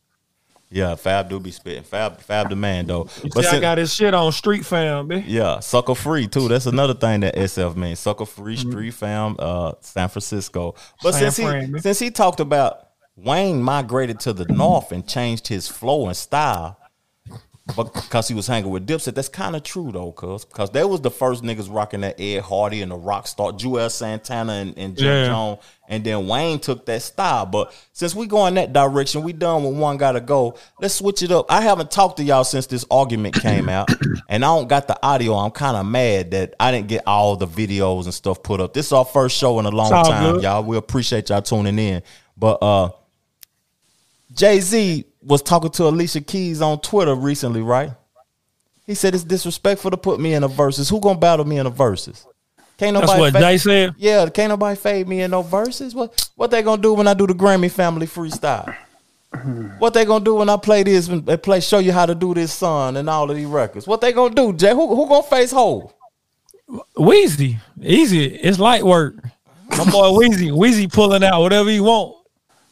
Yeah, Fab do be spitting. Fab, Fab the man though. You But see, I got his shit on Street Fam, man. Yeah, sucker free too. That's another thing that SF means. Sucker free Mm-hmm. street fam, uh, San Francisco. But San since he man. since he talked about Wayne migrated to the north and changed his flow and style because he was hanging with Dipset, that's kind of true though, cause cause they was the first niggas rocking that Ed Hardy and the rock star Juelz Santana and, and Jim Yeah. Jones, and then Wayne took that style. But since we go in that direction, we done with one gotta go. Let's switch it up. I haven't talked to y'all since this argument came out, and I don't got the audio. I'm kind of mad that I didn't get all the videos and stuff put up. This is our first show in a long time, good. y'all. We appreciate y'all tuning in. But uh Jay Z was talking to Alicia Keys on Twitter recently, right? He said it's disrespectful to put me in a verses. Who gonna battle me in a verses? Can't That's nobody what fa- Jay said. yeah, can't nobody fade me in no verses. What what they gonna do when I do the Grammy Family freestyle? What they gonna do when I play this and they play show you how to do this son and all of these records? What they gonna do, Jay? Who who gonna face Hove? Weezy. Easy. It's light work. My boy Weezy. Weezy pulling out whatever he want.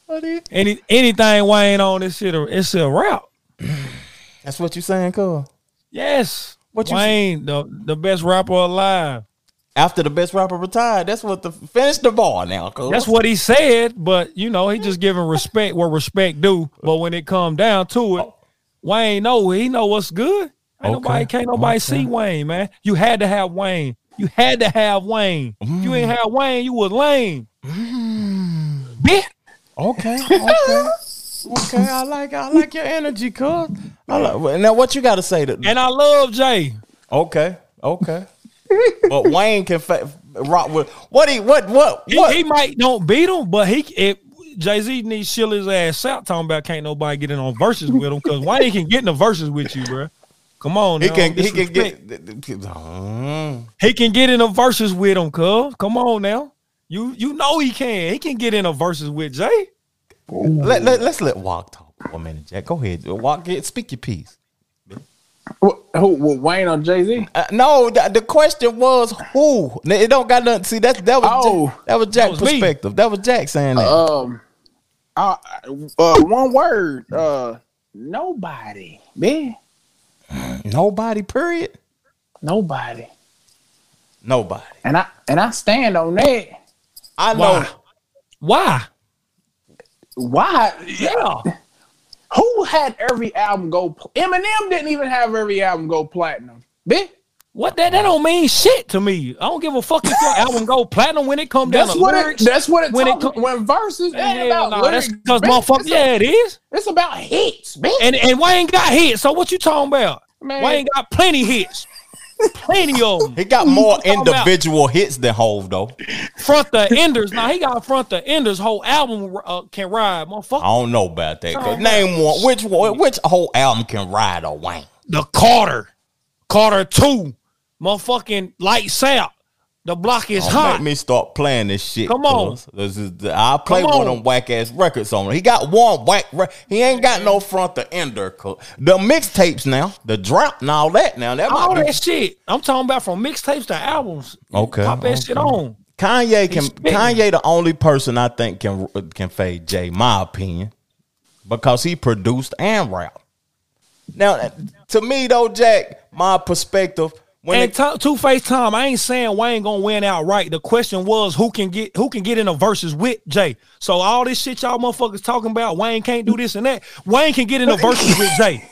Any anything Wayne on this shit, it's a rap. That's what you saying, Cole? Yes. What you- Wayne, the, the best rapper alive. After the best rapper retired, that's what the finish the ball now, cuz. That's what he said, but you know, he just giving respect where respect due. But when it come down to it, Wayne know he know what's good. Ain't Okay, nobody can't nobody okay. see Wayne, man. You had to have Wayne. You had to have Wayne. If you ain't mm. have Wayne, you was lame. Mm. Bitch. Okay, okay, okay. I like I like your energy, cuz. I like, now, what you got to say to? And I love Jay. Okay, okay. but Wayne can fa- rock with what he what what He, what? he might don't beat him, but he if Jay Z needs chill his ass out talking about can't nobody get in on verses with him because Wayne can get in the verses with you, bro. Come on, He now, can he can get. Mm. he can get in the verses with him, cuz. Come on now. You you know he can. He can get in a verses with Jay. Let, let us let Walk talk for a minute, Jack. Go ahead, Walk. Get speak your piece. Who, who, who, Wayne or Jay Z? Uh, no, the, the question was who. It don't got nothing. See, that that was Oh. Jack, that was Jack's That was me. perspective. That was Jack saying that. Um, uh, uh, one word. Uh, nobody, man. Nobody. Period. Nobody. Nobody. And I and I stand on that. I know. Why? Why? Yeah. Who had every album go? Pl- Eminem didn't even have every album go platinum. Bitch. What that that don't mean shit to me. I don't give a fuck if your album go platinum when it come down That's to what lyrics. it. That's what it. when When, it co- when verses ain't about no, lyrics. that's because motherfucker. Yeah, it is. it's about hits, bitch. And and Wayne got hits. So what you talking about? Man. Wayne got plenty hits. Plenty of them. He got more talking about? individual hits than Hove though. Front the Enders. Now he got Front the Enders. Whole album uh, can ride, motherfucker. I don't know about that. 'cause name one. Which one? Which whole album can ride a Wayne? The Carter, Carter Two, motherfucking Lights Out. The block is Don't hot. make me start playing this shit. Come on. This is the- I'll play Come one of them whack ass records on it. He got one whack. Re- he ain't got no front to ender. The mixtapes now, the drop and all that. Now that All be that shit. I'm talking about from mixtapes to albums. Okay, Pop that shit on. Kanye can. Kanye the only person I think can can fade Jay. My opinion, because he produced and rap. Now, to me though, Jack, my perspective when and it, Two Face Tom, I ain't saying Wayne gonna win outright. The question was who can get who can get in the verses with Jay. So all this shit y'all motherfuckers talking about, Wayne can't do this and that. Wayne can get in the verses with Jay.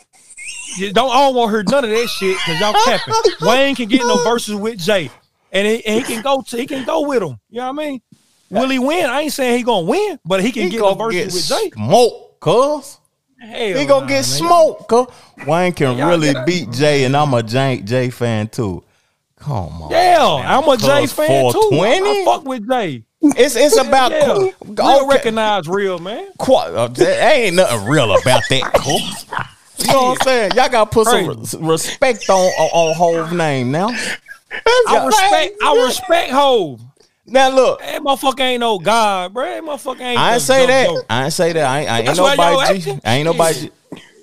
You don't I don't want to hear none of that shit because y'all capping. Wayne can get in the verses with Jay, and he, and he can go to, he can go with him. You know what I mean? Will he win? I ain't saying he gonna win, but he can he get in get verses with Jay. smoked, cuz. Hell He gonna nah, get smoked. Wayne can Y'all really beat Jay, and I'm a Jay, Jay fan too. Come on. Yeah, I'm a Jay fan too. I, fuck with Jay. It's it's about Yeah, qu- real okay. recognize real man. Qu- uh, ain't nothing real about that. cuz. You know what I'm saying? Y'all gotta put some re- respect on on, on Hove's name now. I respect, I respect Hove. Now look, That motherfucker ain't no god, bro. That motherfucker ain't. I the- ain't say the- that. the- I ain't say that. I ain't, I ain't That's why y'all nobody. G. acting. I ain't nobody. G.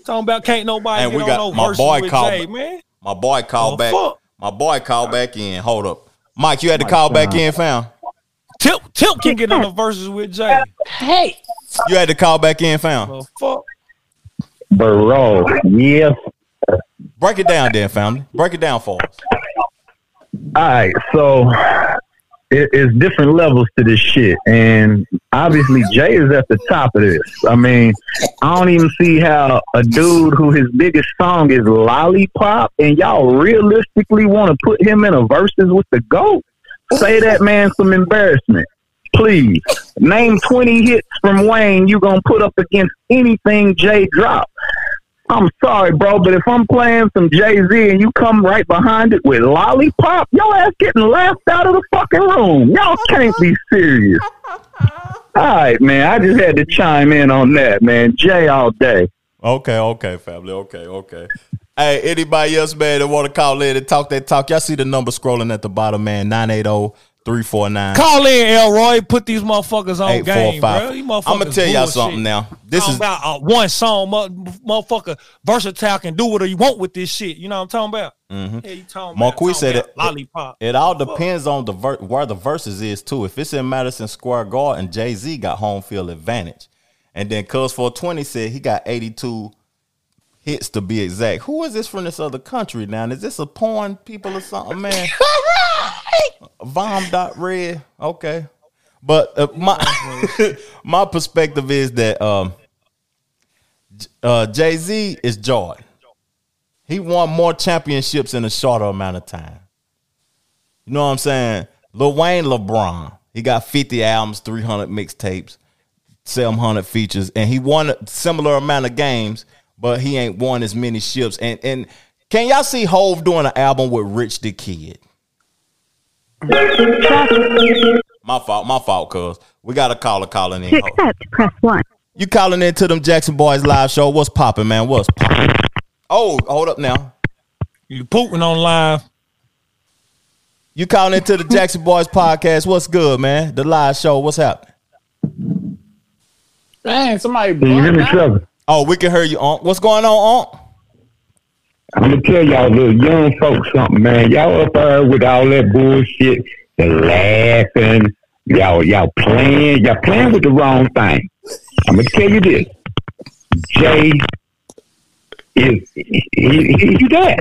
Talking about can't nobody And we got no my boy called Jay, man. My boy called Oh, back. fuck. My boy called back in. Hold up, Mike. You had to call back in, fam. Tip, Tip can get on the verses with Jay. Hey, You had to call back in, fam. The fuck. Bro, yes. Break it down, then, family. Break it down for us. All right, so it, it's different levels to this shit, and obviously Jay is at the top of this. I mean, I don't even see how a dude who his biggest song is "Lollipop" and y'all realistically want to put him in a verses with the goat. Say that man some embarrassment. Please name twenty hits from Wayne you gonna put up against anything Jay dropped. I'm sorry, bro, but if I'm playing some Jay Z and you come right behind it with Lollipop, your ass getting laughed out of the fucking room. Y'all can't be serious. All right, man. I just had to chime in on that, man. Jay all day. Okay, okay, family. Okay, okay. Hey, anybody else, man, that want to call in and talk that talk? Y'all see the number scrolling at the bottom, man. 980 349 Call in, Elroy. Put these motherfuckers on game, bro. These I'm gonna tell y'all something now. This Talking is about uh, one song, motherfucker. Versatile can do whatever you want with this shit. You know what I'm talking about? Mm-hmm. Yeah, you talking Marquis said about it- Lollipop. It all depends on the ver- where the verses is too. If it's in Madison Square Garden, Jay Z got home field advantage, and then Cuz 420 said he got 82 hits to be exact. Who is this from this other country now? Is this a porn people or something, man? Vom dot red. Okay, but uh, my my perspective is that um, uh, Jay Z is Jordan. He won more championships in a shorter amount of time. You know what I'm saying? Lil Wayne LeBron. He got 50 albums, 300 mixtapes, 700 features, and he won a similar amount of games, but he ain't won as many ships. And and can y'all see Hove doing an album with Rich the Kid? My fault, my fault, cuz. We got a caller calling in. To accept, press 1. You calling into them Jackson Boys live show. What's popping, man? What's popping? Oh, hold up now. You Putin on live. You calling into the Jackson Boys podcast. What's good, man? The live show. What's happening? Man, somebody. Can you hear me, blocked. Trevor? Oh, we can hear you, Unc. What's going on, Unc? I'm gonna tell y'all little young folks something, man. Y'all up there with all that bullshit, the laughing, y'all y'all playing, y'all playing with the wrong thing. I'm gonna tell you this. Jay is he, he, he that.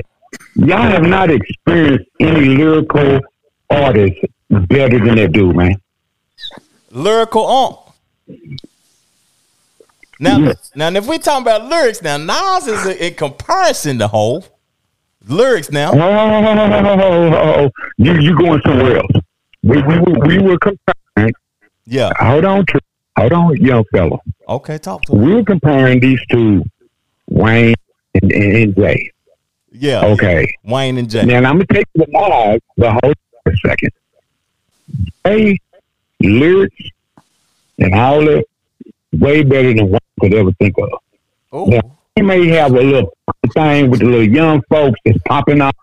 Y'all have not experienced any lyrical artist better than that dude, man. Lyrical Unc. Now, now, if we talking about lyrics, now Nas is a, in comparison to Hove. Lyrics now. Oh, you you going somewhere else? We we were, we were comparing. Yeah. Hold on, Tr- hold on, young fella. Okay, talk to we were comparing these two, Wayne and, and, and Jay. Yeah. Okay. Wayne and Jay. Now I'm gonna take the live, hold on for a second. Jay lyrics and all that way better than Wayne could ever think of. Oh, Now, may have a little thing with the little young folks that's popping up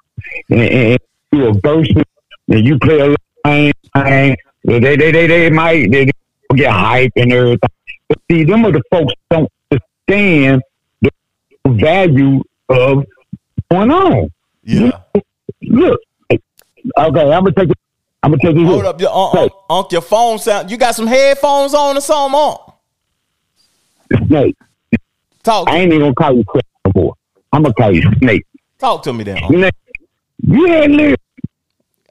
and, and, do a verse and you play a little thing. thing. They, they, they, they might they, they get hype and everything. But see, them are the folks don't understand the value of going on. yeah. Look, okay, I'm gonna take it. I'm gonna take it. Hold here. up, your uh, Unc, Unc, your phone sound. You got some headphones on or something, Unc? Snake. Talk, I ain't even gonna call you Chris no more. I'm gonna call you Snake. talk to me then. Snake. You had lyrics.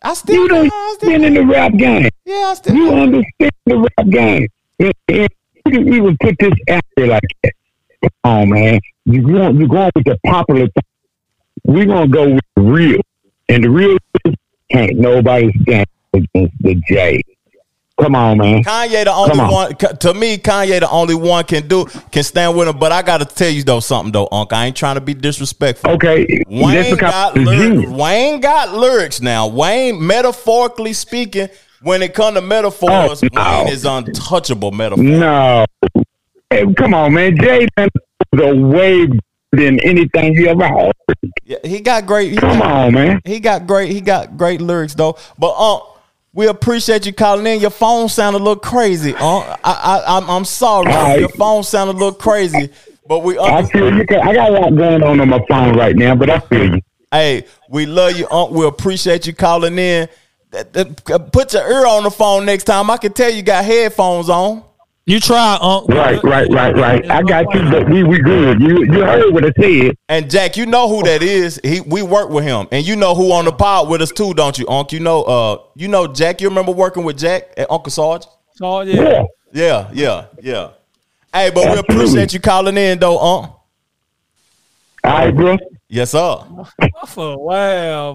I still, You don't still, in the rap game. yeah, I still. You understand the rap game. And, and you can even put this out there like that. Come on, man. You going, you're going with the popular thing. We're to go with the real. And the real is can't nobody stand against the J. Come on, man. Kanye the only on. one to me. Kanye the only one can do can stand with him. But I got to tell you though something though, Unc. I ain't trying to be disrespectful. Okay. Wayne got lyrics. Mm-hmm. Wayne got lyrics now. Wayne, metaphorically speaking, when it comes to metaphors, Oh, no. Wayne is untouchable metaphor. No. Hey, come on, man. Jay was way than anything you ever heard. Yeah, he got great. He Come got, on, man. he got great. He got great lyrics though. But Unc, we appreciate you calling in. Your phone sounded a little crazy. Unc. I, I, I'm, I'm sorry. Right. Your phone sounded a little crazy. But we I feel you. I got a lot going on on my phone right now, but I feel you. Hey, we love you, Unc. We appreciate you calling in. Put your ear on the phone next time. I can tell you got headphones on. You try, Unc. Right, right, right, right. I got you, but we we good. You you heard what I said. And Jack, you know who that is. He we work with him, and you know who on the pod with us too, don't you, Unc? You know, uh, you know Jack. You remember working with Jack at Uncle Sarge? So, yeah. Yeah. Yeah, yeah, yeah. Hey, but we appreciate you calling in, though, Unc. All right, bro. Yes, sir. For wow.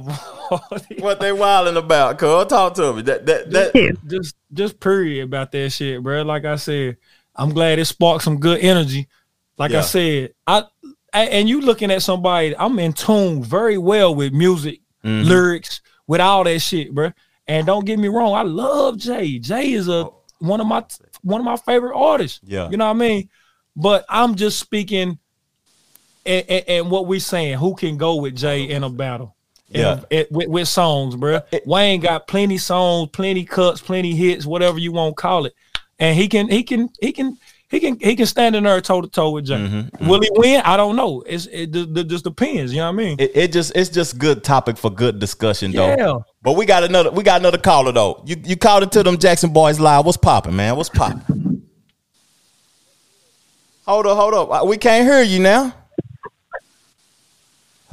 What they wilding about? Cuz talk to me. That that that. just just period about that shit, bro. Like I said, I'm glad it sparked some good energy. Like Yeah. I said, I, I and you looking at somebody, I'm in tune very well with music, Mm-hmm. lyrics, with all that shit, bro. And don't get me wrong, I love Jay. Jay is a one of my one of my favorite artists. Yeah. you know what I mean. But I'm just speaking, and, and, and what we saying, who can go with Jay in a battle? a- Yeah. it- with, with songs, bro. Wayne got plenty songs, plenty cuts, plenty hits, whatever you want to call it, and he can, he can, he can, he can, he can stand in there toe to toe with Jay. Mm-hmm, Will he win? I don't know. It's it, d- just depends. You know what I mean? It, it just it's just good topic for good discussion though. Yeah. But we got another we got another caller though. You you called into them Jackson Boys live. What's popping, man? What's popping? Hold up, hold up. We can't hear you now.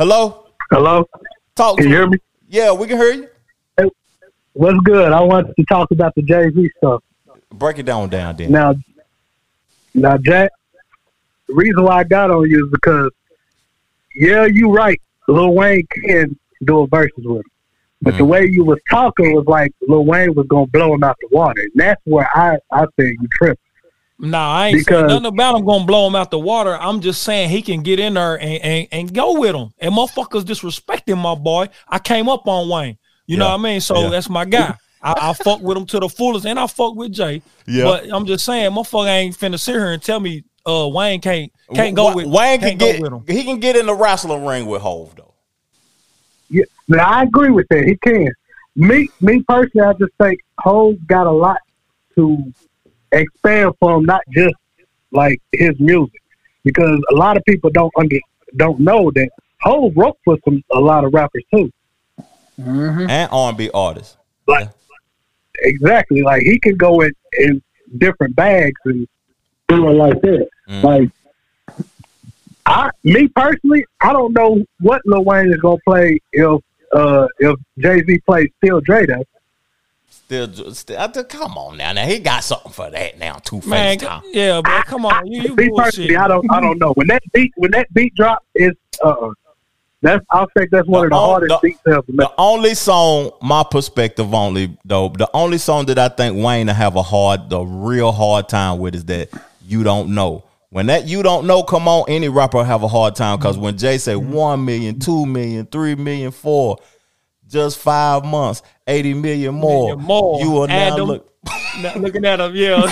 Hello? Hello, Talk can to you hear me? Yeah, we can hear you. What's good? I wanted to talk about the Jay Z stuff. Break it down down then. Now, now, Jack, the reason why I got on you is because, yeah, you right. Lil Wayne can do a verses with him, But the mm-hmm. way you was talking was like Lil Wayne was gonna blow him out the water. And that's where I I think you tripping. Nah, I ain't saying nothing about him gonna blow him out the water. I'm just saying he can get in there and, and, and go with him. And motherfuckers disrespecting my boy. I came up on Wayne. You know what I mean? So Yeah. that's my guy. I, I fuck with him to the fullest, and I fuck with Jay. Yeah. But I'm just saying, motherfucker ain't finna sit here and tell me uh Wayne can't can't go Wa- with Wayne can can't go get with him. he can get in the wrestling ring with Hove though. Yeah, now I agree with that. He can. Me, me personally, I just think Hove got a lot to expand from, not just like his music, because a lot of people don't under don't know that Hove wrote for some a lot of rappers too. And R&B artists. Like exactly, like he can go in in different bags and do it like that. Mm. Like I, me personally, I don't know what Lil Wayne is gonna play if uh if Jay Z plays Still Dre though. Still, still I just- come on now. Now he got something for that now. Two Man, face time. yeah, but come on, you, you Me personally, I don't I don't know when that beat when that beat drop is uh that's I think that's one of the The on- hardest the- beats ever made. The only song, my perspective only though, the only song that I think Wayne to have a hard, the real hard time with is that you don't know. When that you don't know come on, any rapper have a hard time because when Jay say one million, two million, three million, four, just five months, eighty million more, Million more. you will Add now them- look. Now, looking at him, yeah.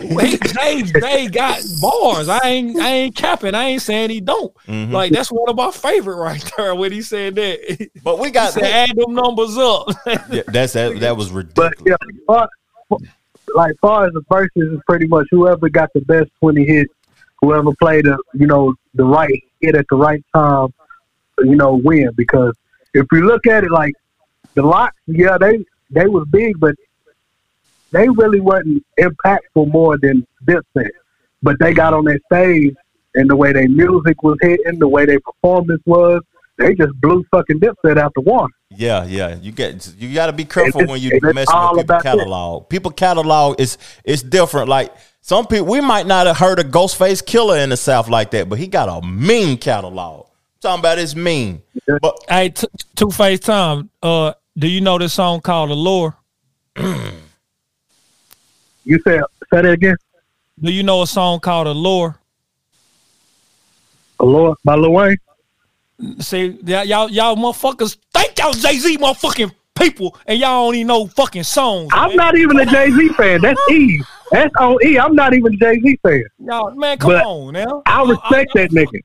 Wait, they, Jay got bars. I ain't, I ain't capping. I ain't saying he don't. Mm-hmm. Like that's one of my favorite right there when he said that. But we got to add them numbers up. Yeah, that's that. That was But ridiculous. yeah, far, like far as the verses is pretty much whoever got the best twenty hits, whoever played the you know the right hit at the right time, you know win. Because if you look at it like the LOX, yeah they they was big, but they really wasn't impactful more than Dipset. But they got on that stage and the way their music was hitting, the way their performance was, they just blew fucking Dipset out the water. Yeah, yeah. You get you got to be careful It's- when you messing with people catalog. People catalog is it's different. Like some people, we might not have heard a Ghostface Killah in the South like that, but he got a mean catalog. Talking about his mean. But hey, t- Two Face Tom. Uh, do you know this song called "Allure"? You said say that again. Do you know a song called "Allure"? Lord, by Lil Wayne. See, y'all, y'all, y'all motherfuckers think y'all Jay Z motherfucking people, and y'all don't even know fucking songs. I'm man. not even a Jay Z fan. That's E. That's on E. I'm not even a Jay Z fan. Y'all, man, come But on now. I respect that nigga.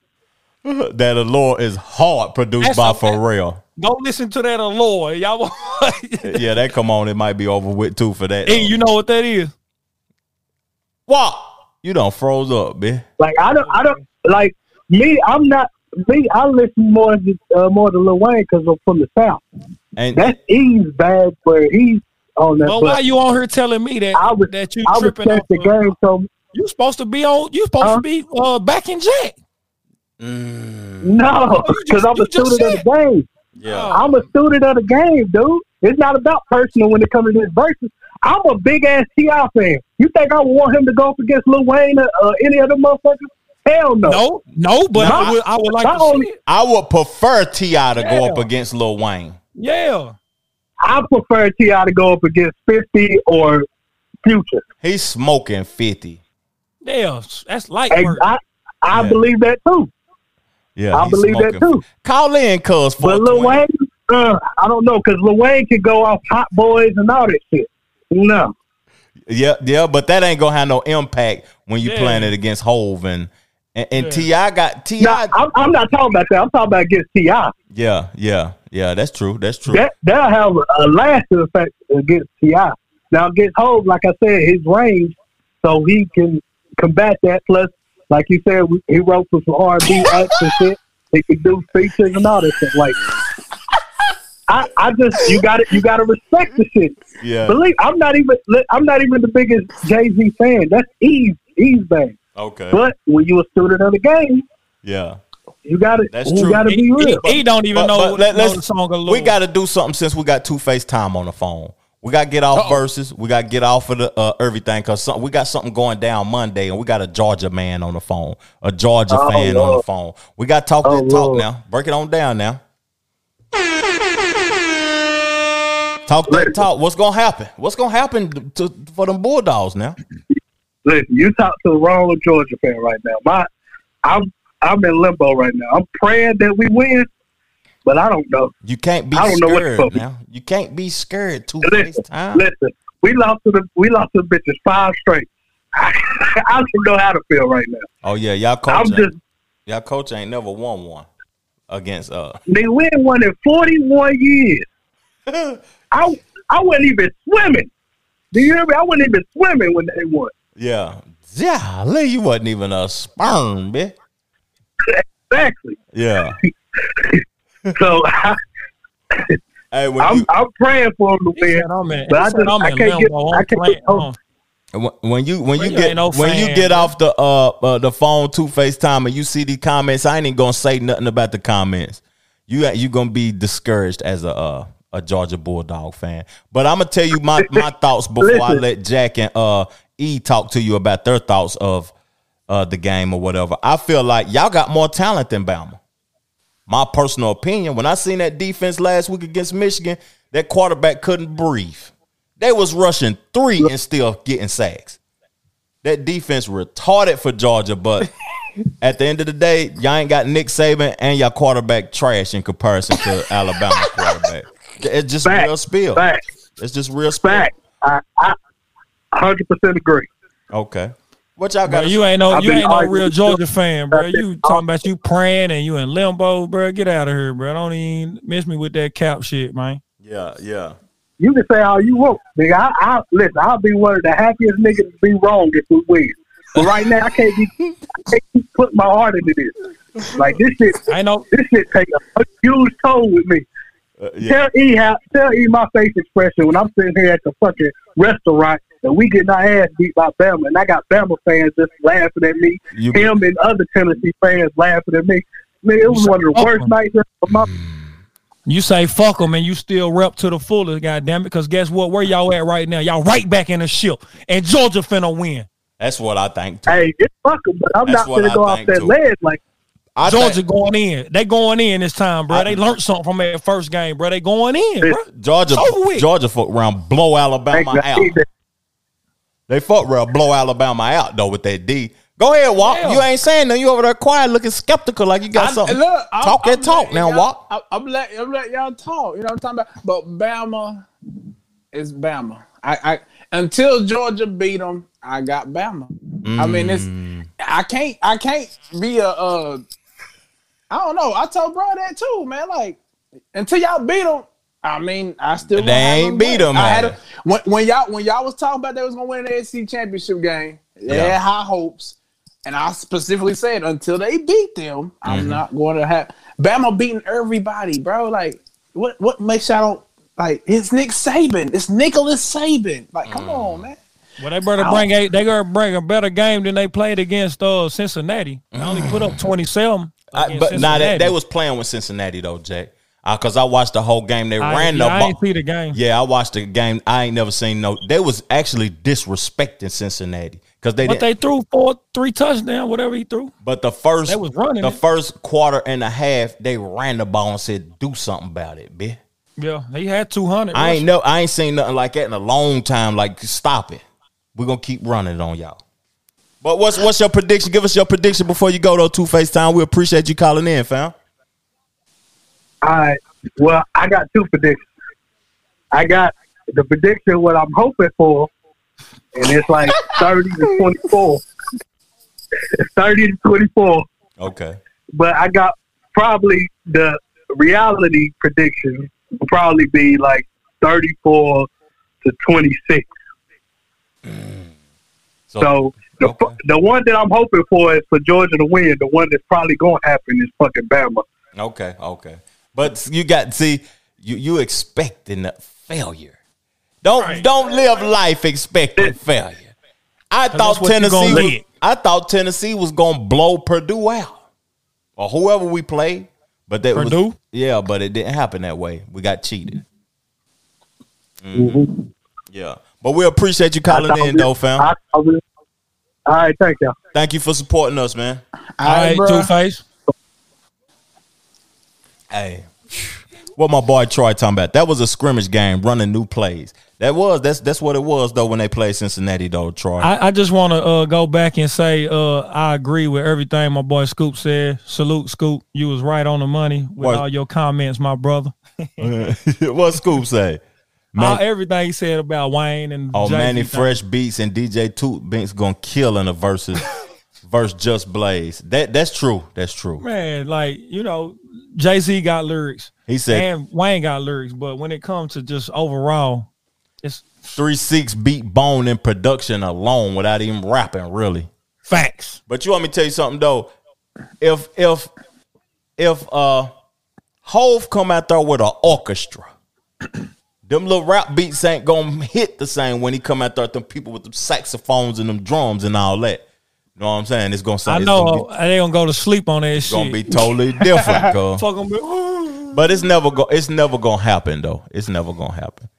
that allure is hard produced That's by a- Pharrell. Go listen to that Allure, y'all. Yeah, that come on, it might be over with too for that. hey, you know what that is? what? You don't froze up, man. Like I don't, I don't like me. I'm not me. I listen more to uh, more to Lil Wayne because I'm from the South. And That's E's bad where he's on that. Well, but why you on here telling me that I was, that you I tripping respect the off of- game. So You supposed to be on. You supposed Huh? to be uh, back in Jack. No, because I'm a just student of the game. yeah, I'm a student of the game, dude. It's not about personal when it comes to this versus. I'm a big ass T.I. fan. You think I would want him to go up against Lil Wayne or uh, any other motherfucker? Hell no. No, no, but No. I would. I would like Not to only- it. I would prefer T.I. to go up against Lil Wayne. Yeah. I prefer T.I. to go up against Fifty or Future. He's smoking fifty. Yeah, that's light work. I, I Yeah. believe that too. Yeah, I he's believe that too. Call in, cuz. But Lil 420. Wayne, uh, I don't know, because Lil Wayne can go off Hot Boys and all that shit. No. Yeah, yeah, but that ain't gonna have no impact when you Yeah. playing it against Hove and and, and Yeah. T.I. got Ti. No, I'm, I'm not talking about that. I'm talking about against Ti. yeah, yeah, yeah. That's true. That's true. That that'll have a lasting effect against Ti. Now against Hove, like I said, his range, so he can combat that. Plus, like you said, we- he wrote for some R and B acts and shit. He could do features and all that shit. Like, I, I just you got to you got to respect the shit. yeah. Believe I'm not even I'm not even the biggest Jay Z fan. That's Eve Eve's band. Okay. But when you a student of the game, yeah. you got it. That's you true. got to he, be real. he- he don't even But- know, but let, let's, the song alone. We got to do something since we got Two Face Time on the phone. We got to get off verses. We got to get off of the uh, everything because we got something going down Monday, and we got a Georgia man on the phone, a Georgia Oh, fan on the phone. We got to talk Oh, that talk Lord. now. Break it on down now. Talk that Listen. talk. What's gonna happen? What's gonna happen to, for them Bulldogs now? Listen, you talk to the wrong Georgia fan right now. My, I'm I'm in limbo right now. I'm praying that we win, but I don't know. You can't be I don't know what scared now. You can't be scared too Listen, time. listen. We lost to the we lost to the bitches five straight. I don't know how to feel right now. Oh yeah, y'all coach. I'm just y'all coach ain't never won one against uh. They win one in 41 years. I I wasn't even swimming. Do you hear me? I wasn't even swimming when they won. Yeah, yeah. Lee, you wasn't even a sperm, bitch. Exactly. Yeah. So I, Hey, when I'm you I'm praying for them to win. said I'm But I just I'm I can't get. I can't playing- get oh, um, when you when you You get no when you get off the uh, uh the phone two FaceTime and you see these comments, I ain't even gonna say nothing about the comments. You you gonna be discouraged as a uh, a Georgia Bulldog fan. But I'm gonna tell you my my thoughts before I let Jack and uh E talk to you about their thoughts of uh the game or whatever. I feel like y'all got more talent than Bama. My personal opinion, when I seen that defense last week against Michigan, that quarterback couldn't breathe. They was rushing three and still getting sacks. That defense retarded for Georgia, but at the end of the day, y'all ain't got Nick Saban and y'all quarterback trash in comparison to Alabama quarterback. It's just Fact. real spill. Fact. It's just real spill. Fact. I I 100 percent agree. Okay. What y'all Bro, got? you ain't no I've you ain't no real Georgia fan, bro. You talking about you praying and you in limbo, bro. Get out of here, bro. Don't even miss me with that cap shit, man. Yeah, yeah. You can say all you want, nigga. I, I listen. I'll be one of the happiest niggas to be wrong if we win. But right now, I can't be. I can't keep putting my heart into this. Like this shit. I know. This shit take a, a huge toll with me. Uh, yeah. Tell E how tell E my face expression when I'm sitting here at the fucking restaurant and we getting our ass beat by Bama and I got Bama fans just laughing at me. You- Him and other Tennessee fans laughing at me. Man, it was one of the fuck worst 'em. nights of my You say fuck them and you still rep to the fullest, goddamn it. Because guess what? Where y'all at right now? Y'all right back in the ship, and Georgia finna win. That's what I think. Too. Hey, it's fucking, but I'm That's not what gonna I go off think, that too. ledge like I Georgia think going in. They going in this time, bro. I- they learned something from that first game, bro. They going in, bro. Georgia, It's. Georgia fuck around, blow Alabama out. They fuck around, blow Alabama out though with that D. Go ahead, Walk. Hell. You ain't saying nothing. You over there quiet, looking skeptical, like you got I- something. look, I'm- talk that I'm talk now, Walk. I- I'm letting I'm letting y'all talk. You know what I'm talking about? But Bama is Bama. I, I until Georgia beat them, I got Bama. I mean, it's Mm. I can't I can't be a uh, I don't know. I told bro that too, man. Like until y'all beat them. I mean, I still They ain't them beat win. 'em, I had man. a, when, when y'all when y'all was talking about they was gonna win the SEC championship game. They Yeah. had high hopes, and I specifically said until they beat them, I'm Mm-hmm. not going to have Bama beating everybody, bro. Like what what makes y'all don't like? It's Nick Saban. It's Nicholas Saban. Like, come Mm. on, man. Well, they better bring a they gotta bring a better game than they played against uh Cincinnati. They only put up twenty seven. I, but now that they was playing with Cincinnati though, Jack. Uh, because I watched the whole game. They I, ran yeah, the I ball. ain't see the game. Yeah, I watched the game. I ain't never seen no. They was actually disrespecting Cincinnati because they But they threw four, three touchdowns, whatever he threw. But the first, They was running the it. first quarter and a half, they ran the ball and said, "Do something about it, bitch." Yeah, he had two hundred. I ain't know. I ain't seen nothing like that in a long time. Like, stop it. We're gonna keep running on y'all. But what's what's your prediction? Give us your prediction before you go though. Two Face Time. We appreciate you calling in, fam. All right. Well, I got two predictions. I got the prediction what I'm hoping for, and it's like 30 to 24. 30 to 24. Okay. But I got probably the reality prediction will probably be like 34 to 26. Mm. So the, Okay. the one that I'm hoping for is for Georgia to win. The one that's probably going to happen is fucking Bama. Okay, okay. But you got see, you you expecting a failure. Don't don't live life expecting failure. I thought that's what you Tennessee was. I thought Tennessee was gonna blow Purdue out. Or whoever we played. But that was Purdue? yeah, but it didn't happen that way. We got cheated. Mhm. Yeah. But we appreciate you calling in we- though, fam. I thought we- all right, thank you. Thank you for supporting us, man. All right, bro. two face. Hey. What my boy Troy talking about? That was a scrimmage game, running new plays. That was that's that's what it was though when they played Cincinnati though. Troy. I, I just want to uh, go back and say uh, I agree with everything my boy Scoop said. Salute, Scoop. You was right on the money with What? all your comments, my brother. what Scoop say? All, everything he said about Wayne and Oh, Jay-Z Mannie. Fresh Beats and DJ Toot Binks gonna kill in a versus verse Just Blaze. That that's true. That's true. Man, like you know, Jay Z got lyrics. He said- and Wayne got lyrics, but when it comes to just overall, it's Three six beat bone in production alone without even rapping, really. facts. But you want me to tell you something though? If if if uh Hove come out there with an orchestra, them little rap beats ain't gonna hit the same when he come out there with them people with them saxophones and them drums and all that. You know what I'm saying? It's gonna I sound it's know gonna be, they gonna go to sleep on that it's shit. gonna be totally different, cuz. Fuck 'em, be- But it's never go. It's never gonna happen though. It's never gonna happen.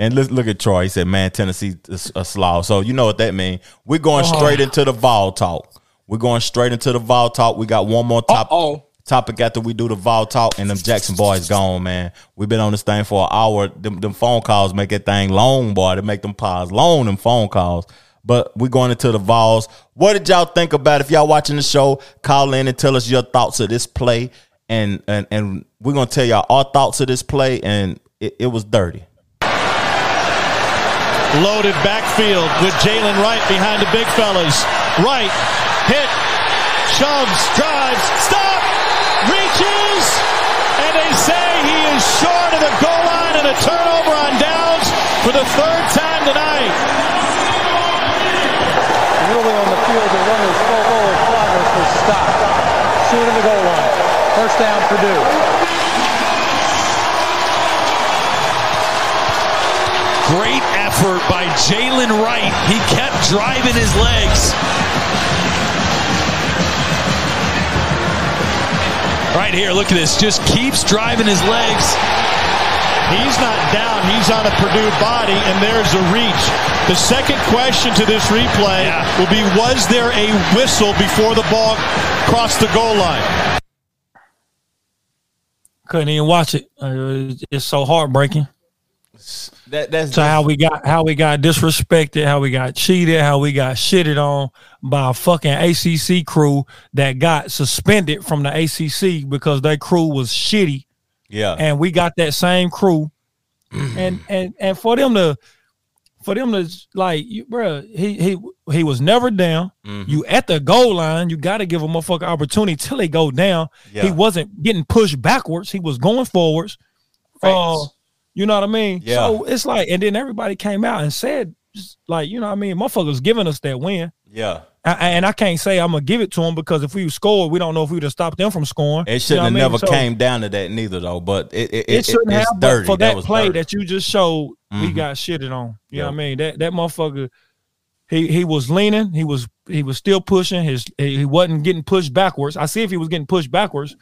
And let's look at Troy. He said, "Man, Tennessee is a slaw." So you know what that means. We're going Uh-huh. straight into the vol talk. We're going straight into the vol talk. We got one more top, Uh-oh. Topic after we do the vol talk, and them Jackson boys gone, man. We've been on this thing for an hour. Them, them phone calls make that thing long, boy. They make them pause long. Them phone calls. But we're going into the Vols. What did y'all think about? If y'all watching the show, call in and tell us your thoughts of this play, and and and we're gonna tell y'all our thoughts of this play, and it, it was dirty. Loaded backfield with Jalen Wright behind the big fellas. Wright, hit, shoves, drives, and they say he is short of the goal line and a turnover on downs for the third time tonight. Really on the field, the runner's full forward progress was stopped. Short of the goal line. First down, Purdue. Great effort by Jalen Wright. He kept driving his legs. Right here, look at this. Just keeps driving his legs. He's not down. He's on a Purdue body, and there's a reach. The second question to this replay will be, was there a whistle before the ball crossed the goal line? Couldn't even watch it. It's so heartbreaking. That that's So how we got how we got disrespected, how we got cheated, how we got shitted on by a fucking ACC crew that got suspended from the ACC because their crew was shitty, yeah. and we got that same crew, and and and for them to for them to like, you, bro, he he he was never down. Mm-hmm. You at the goal line, you got to give a motherfucker opportunity till they go down. He wasn't getting pushed backwards; he was going forwards. Uh, you know what I mean? Yeah. So it's like, and then everybody came out and said, like, you know what I mean? Motherfuckers giving us that win. yeah. I, and I can't say I'm gonna give it to them because if we scored, we don't know if we would have stopped them from scoring. It shouldn't know have what I mean? never So came down to that neither though. But it it, It, shouldn't it's have, dirty. for that, was play dirty. that you just showed, we Mhm. got shitted on. You Yeah. know what I mean? That that motherfucker, he he was leaning, he was he was still pushing. His he he wasn't getting pushed backwards. I see if he was getting pushed backwards,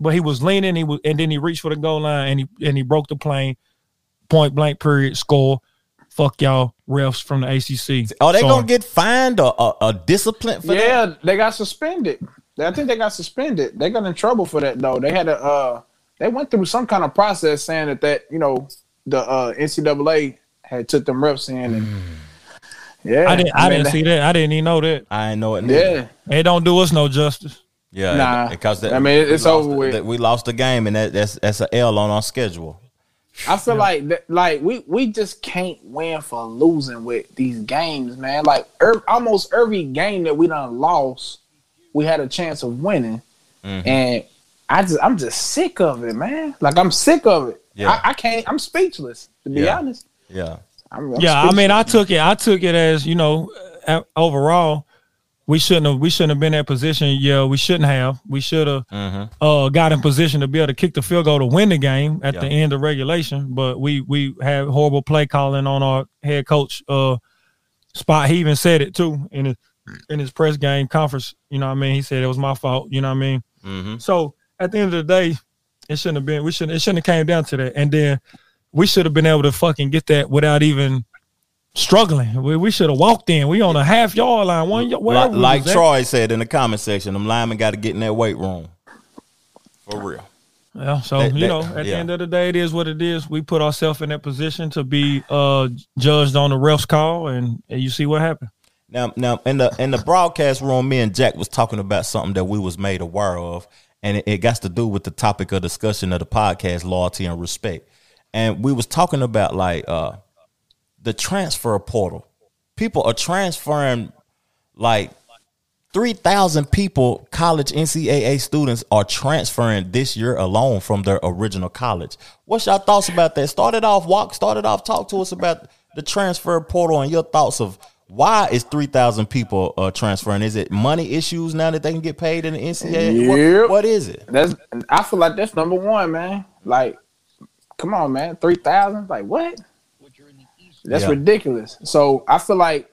but he was leaning. He was, and then he reached for the goal line and he and he broke the plane. Point blank. Period. Score. Fuck y'all refs from the ACC. Are they So, gonna get fined or or, or disciplined for that? Yeah, they got suspended. I think they got suspended. They got in trouble for that though. They had a uh they went through some kind of process saying that that you know the uh NCAA had took them reps in and yeah. I didn't. I, mean, didn't see that. I didn't even know that. I ain't know it. Neither. Yeah, It don't do us no justice. Yeah, Nah. because that, I mean, it's over the- with. that we lost the game, and that, that's that's an L on our schedule. I feel like that, like we we just can't win for losing with these games, man. Like er, almost every game that we done lost, we had a chance of winning, Mhm. and I just I'm just sick of it, man. Like I'm sick of it. Yeah. I, I can't. I'm speechless to be Yeah. honest. Yeah, I'm, I'm yeah, I mean. I took it. I took it as you know, uh, overall, we shouldn't have. We shouldn't have been in that position. Yeah, we shouldn't have. We should have Mhm. uh, got in position to be able to kick the field goal to win the game at the end of regulation. But we we had horrible play calling on our head coach uh, spot. He even said it too in his in his press game conference. You know what I mean? He said it was my fault. You know what I mean? hmm So at the end of the day, it shouldn't have been. We shouldn't. It shouldn't have came down to that. And then we should have been able to fucking get that without even struggling. We, we should have walked in. We on a half yard line, one yard. like, like. Troy said in the comment section, them linemen got to get in that weight room for real. Yeah, so That- you that- know, at the end of the day, it is what it is. We put ourselves in that position to be uh judged on the ref's call, and, and you see what happened. Now, now in the in the broadcast room, me and Jack was talking about something that we was made aware of, and it, it got to do with the topic of discussion of the podcast, loyalty and respect. And we was talking about like uh the transfer portal. People are transferring like three thousand people, college NCAA students are transferring this year alone from their original college. What's your thoughts about that? Started off, walk. Started off, talk to us about the transfer portal and your thoughts of why is three thousand people uh, transferring? Is it money issues now that they can get paid in the NCAA? What- what is it? That's I feel like that's number one, man. Like, come on, man, three thousand. Like what? That's Yeah. ridiculous. So I feel like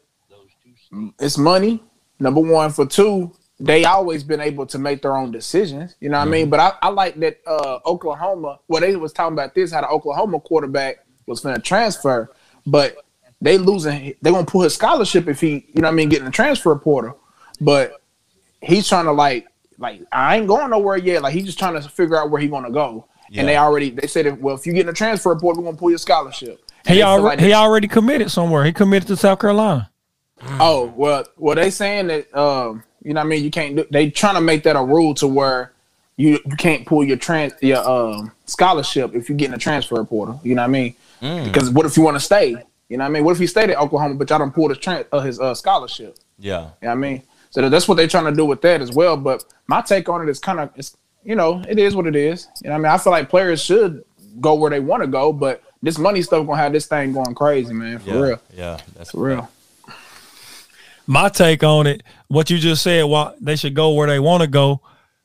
it's money. Number one for two, they always been able to make their own decisions. You know what I mean? But I, I like that uh, Oklahoma. Well, they was talking about this how the Oklahoma quarterback was going to transfer, but they losing. They gonna pull his scholarship if he, you know what I mean, getting a transfer portal. But he's trying to like, like I ain't going nowhere yet. Like he's just trying to figure out where he gonna go. Yeah. And they already they said, well, if you get in a transfer portal, we're gonna pull your scholarship. And He already he already committed somewhere. He committed to South Carolina. Oh well, well they saying that um, you know what I mean you can't do. They trying to make that a rule to where you you can't pull your trans your um scholarship if you get in a transfer portal. You know what I mean? Because what if you want to stay? You know what I mean? What if he stayed at Oklahoma but y'all don't pull his trans uh, his uh, scholarship? Yeah, You know what I mean? So that's what they're trying to do with that as well. But my take on it is kind of it's you know it is what it is. You know what I mean? I feel like players should go where they want to go, but this money stuff gonna have this thing going crazy, man. For yeah, real, yeah. That's for real. My take on it, what you just said, why they should go where they want to go.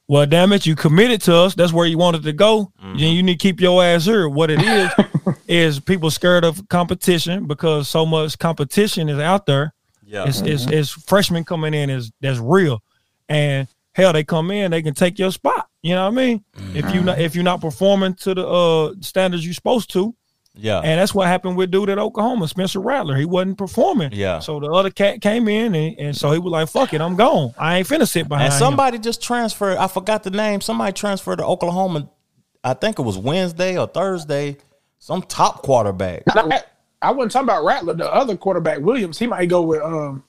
Well, damn it, you committed to us. That's where you wanted to go. Mm-hmm. Then you need to keep your ass here. What it is is people scared of competition because so much competition is out there. Yeah, It's, it's, it's freshmen coming in is that's real, and hell, they come in, they can take your spot. You know what I mean? If you not if you're not performing to the uh, standards you're supposed to, yeah, and that's what happened with dude at Oklahoma, Spencer Rattler. He wasn't performing. Yeah. So the other cat came in, and, and so he was like, "Fuck it, I'm gone. I ain't finna sit behind." and him." somebody just transferred. I forgot the name. Somebody transferred to Oklahoma. I think it was Wednesday or Thursday. Some top quarterback. I, I wasn't talking about Rattler. The other quarterback, Williams, he might go with um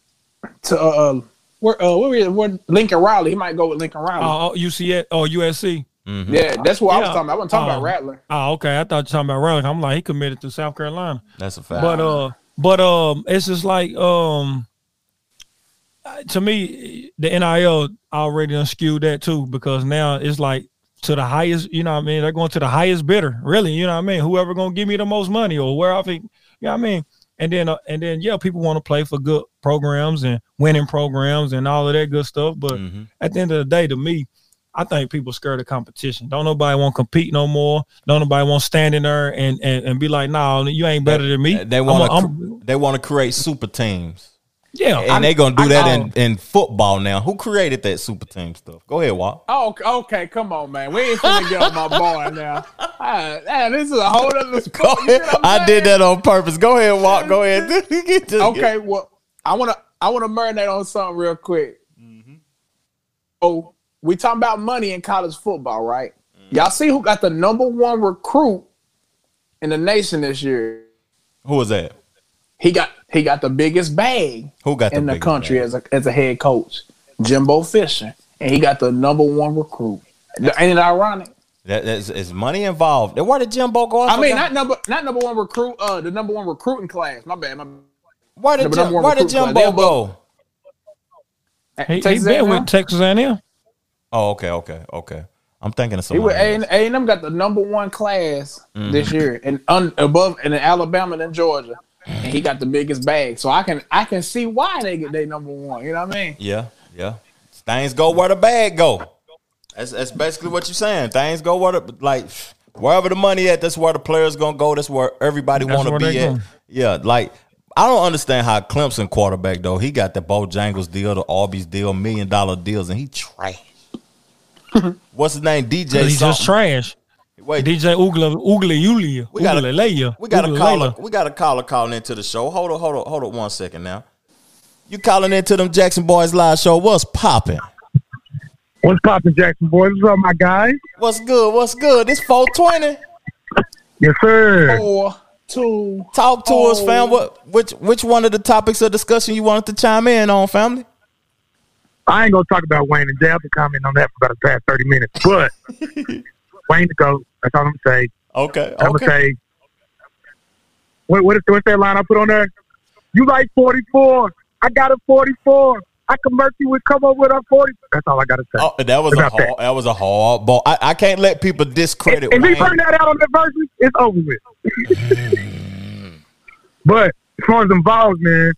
to uh, uh where uh where, is- where Lincoln Riley. He might go with Lincoln Riley. Oh, oh, UCS or USC. Yeah, that's what I was talking about. I wasn't talking Oh. about Rattler. Oh, okay. I thought you were talking about Rattler. I'm like, he committed to South Carolina. That's a fact. But uh, but um, it's just like um, uh, to me, the NIL already done skewed that too because now it's like to the highest. You know what I mean? They're going to the highest bidder. Really, you know what I mean? Whoever gonna give me the most money or where I think, you know what I mean? And then uh, and then yeah, people want to play for good programs and winning programs and all of that good stuff. But Mhm. at the end of the day, to me. I think people scared of competition. Don't nobody want to compete no more. Don't nobody want to stand in there and, and, and be like, "Nah, you ain't better than me." They want to. They want to create super teams, yeah, and I- they gonna do I that know. in, in football now. Who created that super team stuff? Go ahead, Walt. Oh, okay, okay, come on, man. We ain't finna get on my boy now. Ah, man, this is a whole other sport. you know I'm did that on purpose. Go ahead, Walt. Go ahead. Get to- Okay, well, I wanna I wanna marinate on something real quick. Oh, we talking about money in college football, right? Y'all see who got the number one recruit in the nation this year? Who was that? He got he got the biggest bag Who got in the biggest country bag? as a as a head coach, Jimbo Fisher, and he got the number one recruit. Ain't it ironic? That's is money involved. Then where did Jimbo go? I mean, not number not number one recruit. Uh, the number one recruiting class. My bad. My bad. where did Jim, where did recruit class. Jimbo go? he, he been with Texas A&M. Oh, okay, okay, okay. I'm thinking of He with someone. else. A and M got the number one class Mm-hmm. this year, and un, above and in Alabama and Georgia, and he got the biggest bag. So I can I can see why they get they number one. You know what I mean? Yeah, yeah. Things go where the bag go. That's that's basically what you're saying. Things go where the like wherever the money at. That's where the players gonna go. That's where everybody want to be at. going. Yeah, like I don't understand how Clemson quarterback though. He got the Bojangles deal, the Arby's deal, million dollar deals, and he trash. What's his name? DJ. He's just trash. Wait, DJ Ugla Ugla Yulia. We got a- Ugaleleya. We got a caller. We got a caller calling into the show. Hold on, hold on, hold on one second now. You calling into them Jackson Boys live show? What's popping? What's popping, Jackson boys? What's up, my guy? What's good? What's good? This 420. Yes, sir. Four, two. Talk to us, Oh. fam. What which which one of the topics of discussion you wanted to chime in on, family? I ain't gonna talk about Wayne and Jay. I've been commenting on that for about the past thirty minutes. But Wayne to go. That's all I'm gonna say. Okay. I'm Okay. gonna say. What what is what's that line I put on there? You like 44? I got a 44. I can Murphy would come up with a 40. That's all I gotta say. Oh, that was a About that. hard, that was a hard ball. I, I can't let people discredit if we Wayne. bring that out on the version, it's over with. but as far as involved, man,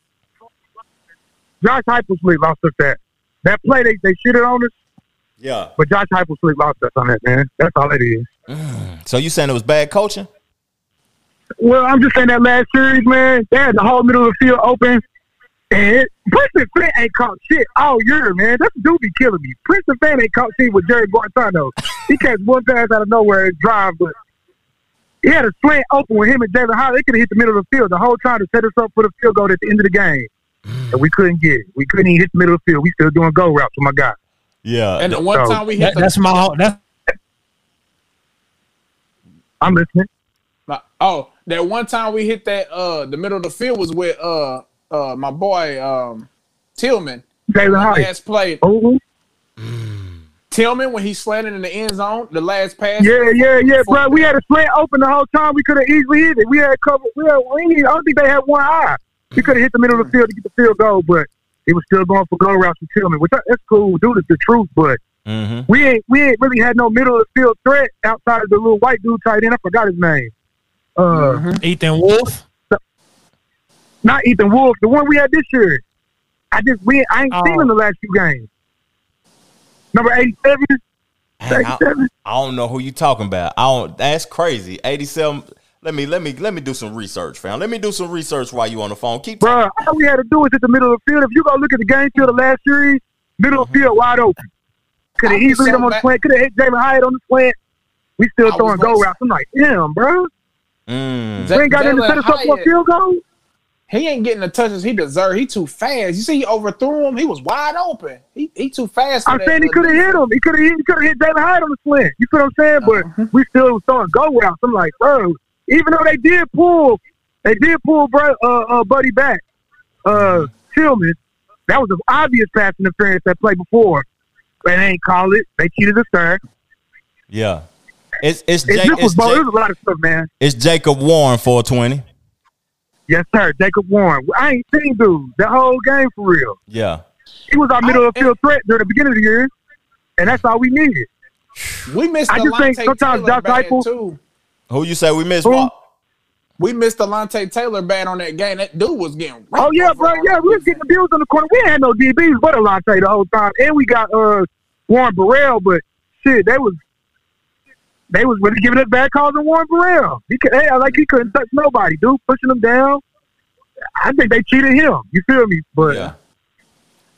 Josh Heupel lost us that. That play they, they shitted on us, Yeah. but Josh Heupel lost us on that, man. That's all it is. Mm. So you saying it was bad coaching? Well, I'm just saying that last series, man, they had the whole middle of the field open. And it, Princeton Fant ain't caught shit all year, man. That dude be killing me. Princeton Fant ain't caught shit with Jerry Guartano. He catch one pass out of nowhere and drive, but he had a slant open with him and Jalen Howard. They could have hit the middle of the field the whole time to set us up for the field goal at the end of the game. And we couldn't get it. We couldn't even hit the middle of the field. We still doing go routes with my guy. Yeah. And the one So, time we hit That, the that's my that's I'm listening. My- Oh, that one time we hit that uh the middle of the field was with uh uh my boy um Tillman. Jalen Howard. Last play. Oh, Tillman when he slanted in the end zone, the last pass. yeah, yeah, yeah, bro. We had a slant open the whole time. We could have easily hit it. We had cover. We had, we ain't- I don't think they had one eye. We could have hit the middle of the field to get the field goal, but he was still going for go routes for Tillman, which that's cool. Dude, it's the truth, but Mm-hmm. we ain't we ain't really had no middle of the field threat outside of the little white dude tight end. I forgot his name. Uh, Ethan Wolf. not Ethan Wolf, the one we had this year. I just we I ain't seen Oh. him the last few games. Number eighty-seven. I, Eighty-seven. I don't know who you talking about. I don't. That's crazy. Eighty-seven. Let me let me let me do some research, fam. Let me do some research while you on the phone. Keep Bro, all we had to do is hit the middle of the field. If you go look at the game field the last series, middle of the field wide open. Could have easily hit so him on the mad- slant. Could have hit Jalen Hyatt on the slant. We still I throwing gonna go say- routes. I'm like, damn, bro. Mm. We ain't got nothing to set us up for a field goal. He ain't getting the touches he deserved. He too fast. You see, he overthrew him. He was wide open. He he too fast. for I'm that saying he could have hit him. He could have hit. He could have hit Jalen Hyatt on the slant. You feel what I'm saying? But we still was throwing go routes. I'm like, bro. Even though they did pull, they did pull, bro, uh, uh, Buddy back, uh, Tillman. That was an obvious pass interference that played before. But they ain't call it. They cheated us there. Yeah. It's it's It, Jake, this was it's, both. It Jake, was a lot of stuff, man. it's Jacob Warren four twenty. Yes, sir. Jacob Warren. I ain't seen dude the whole game for real. Yeah. He was our middle of the field threat during the beginning of the year, and that's all we needed. We missed I just think sometimes Taylor Josh bad Heupel- too. Who you say we missed? Who? What? We missed Alontae Taylor bad on that game. That dude was getting. Oh yeah, bro. Yeah, we was defense. getting abused on the corner. We ain't had no DBs but Alontae the whole time, and we got uh Warren Burrell. But shit, they was they was really giving us bad calls on Warren Burrell. He could, hey, like he couldn't touch nobody, dude, pushing him down. I think they cheated him. You feel me? But Yeah.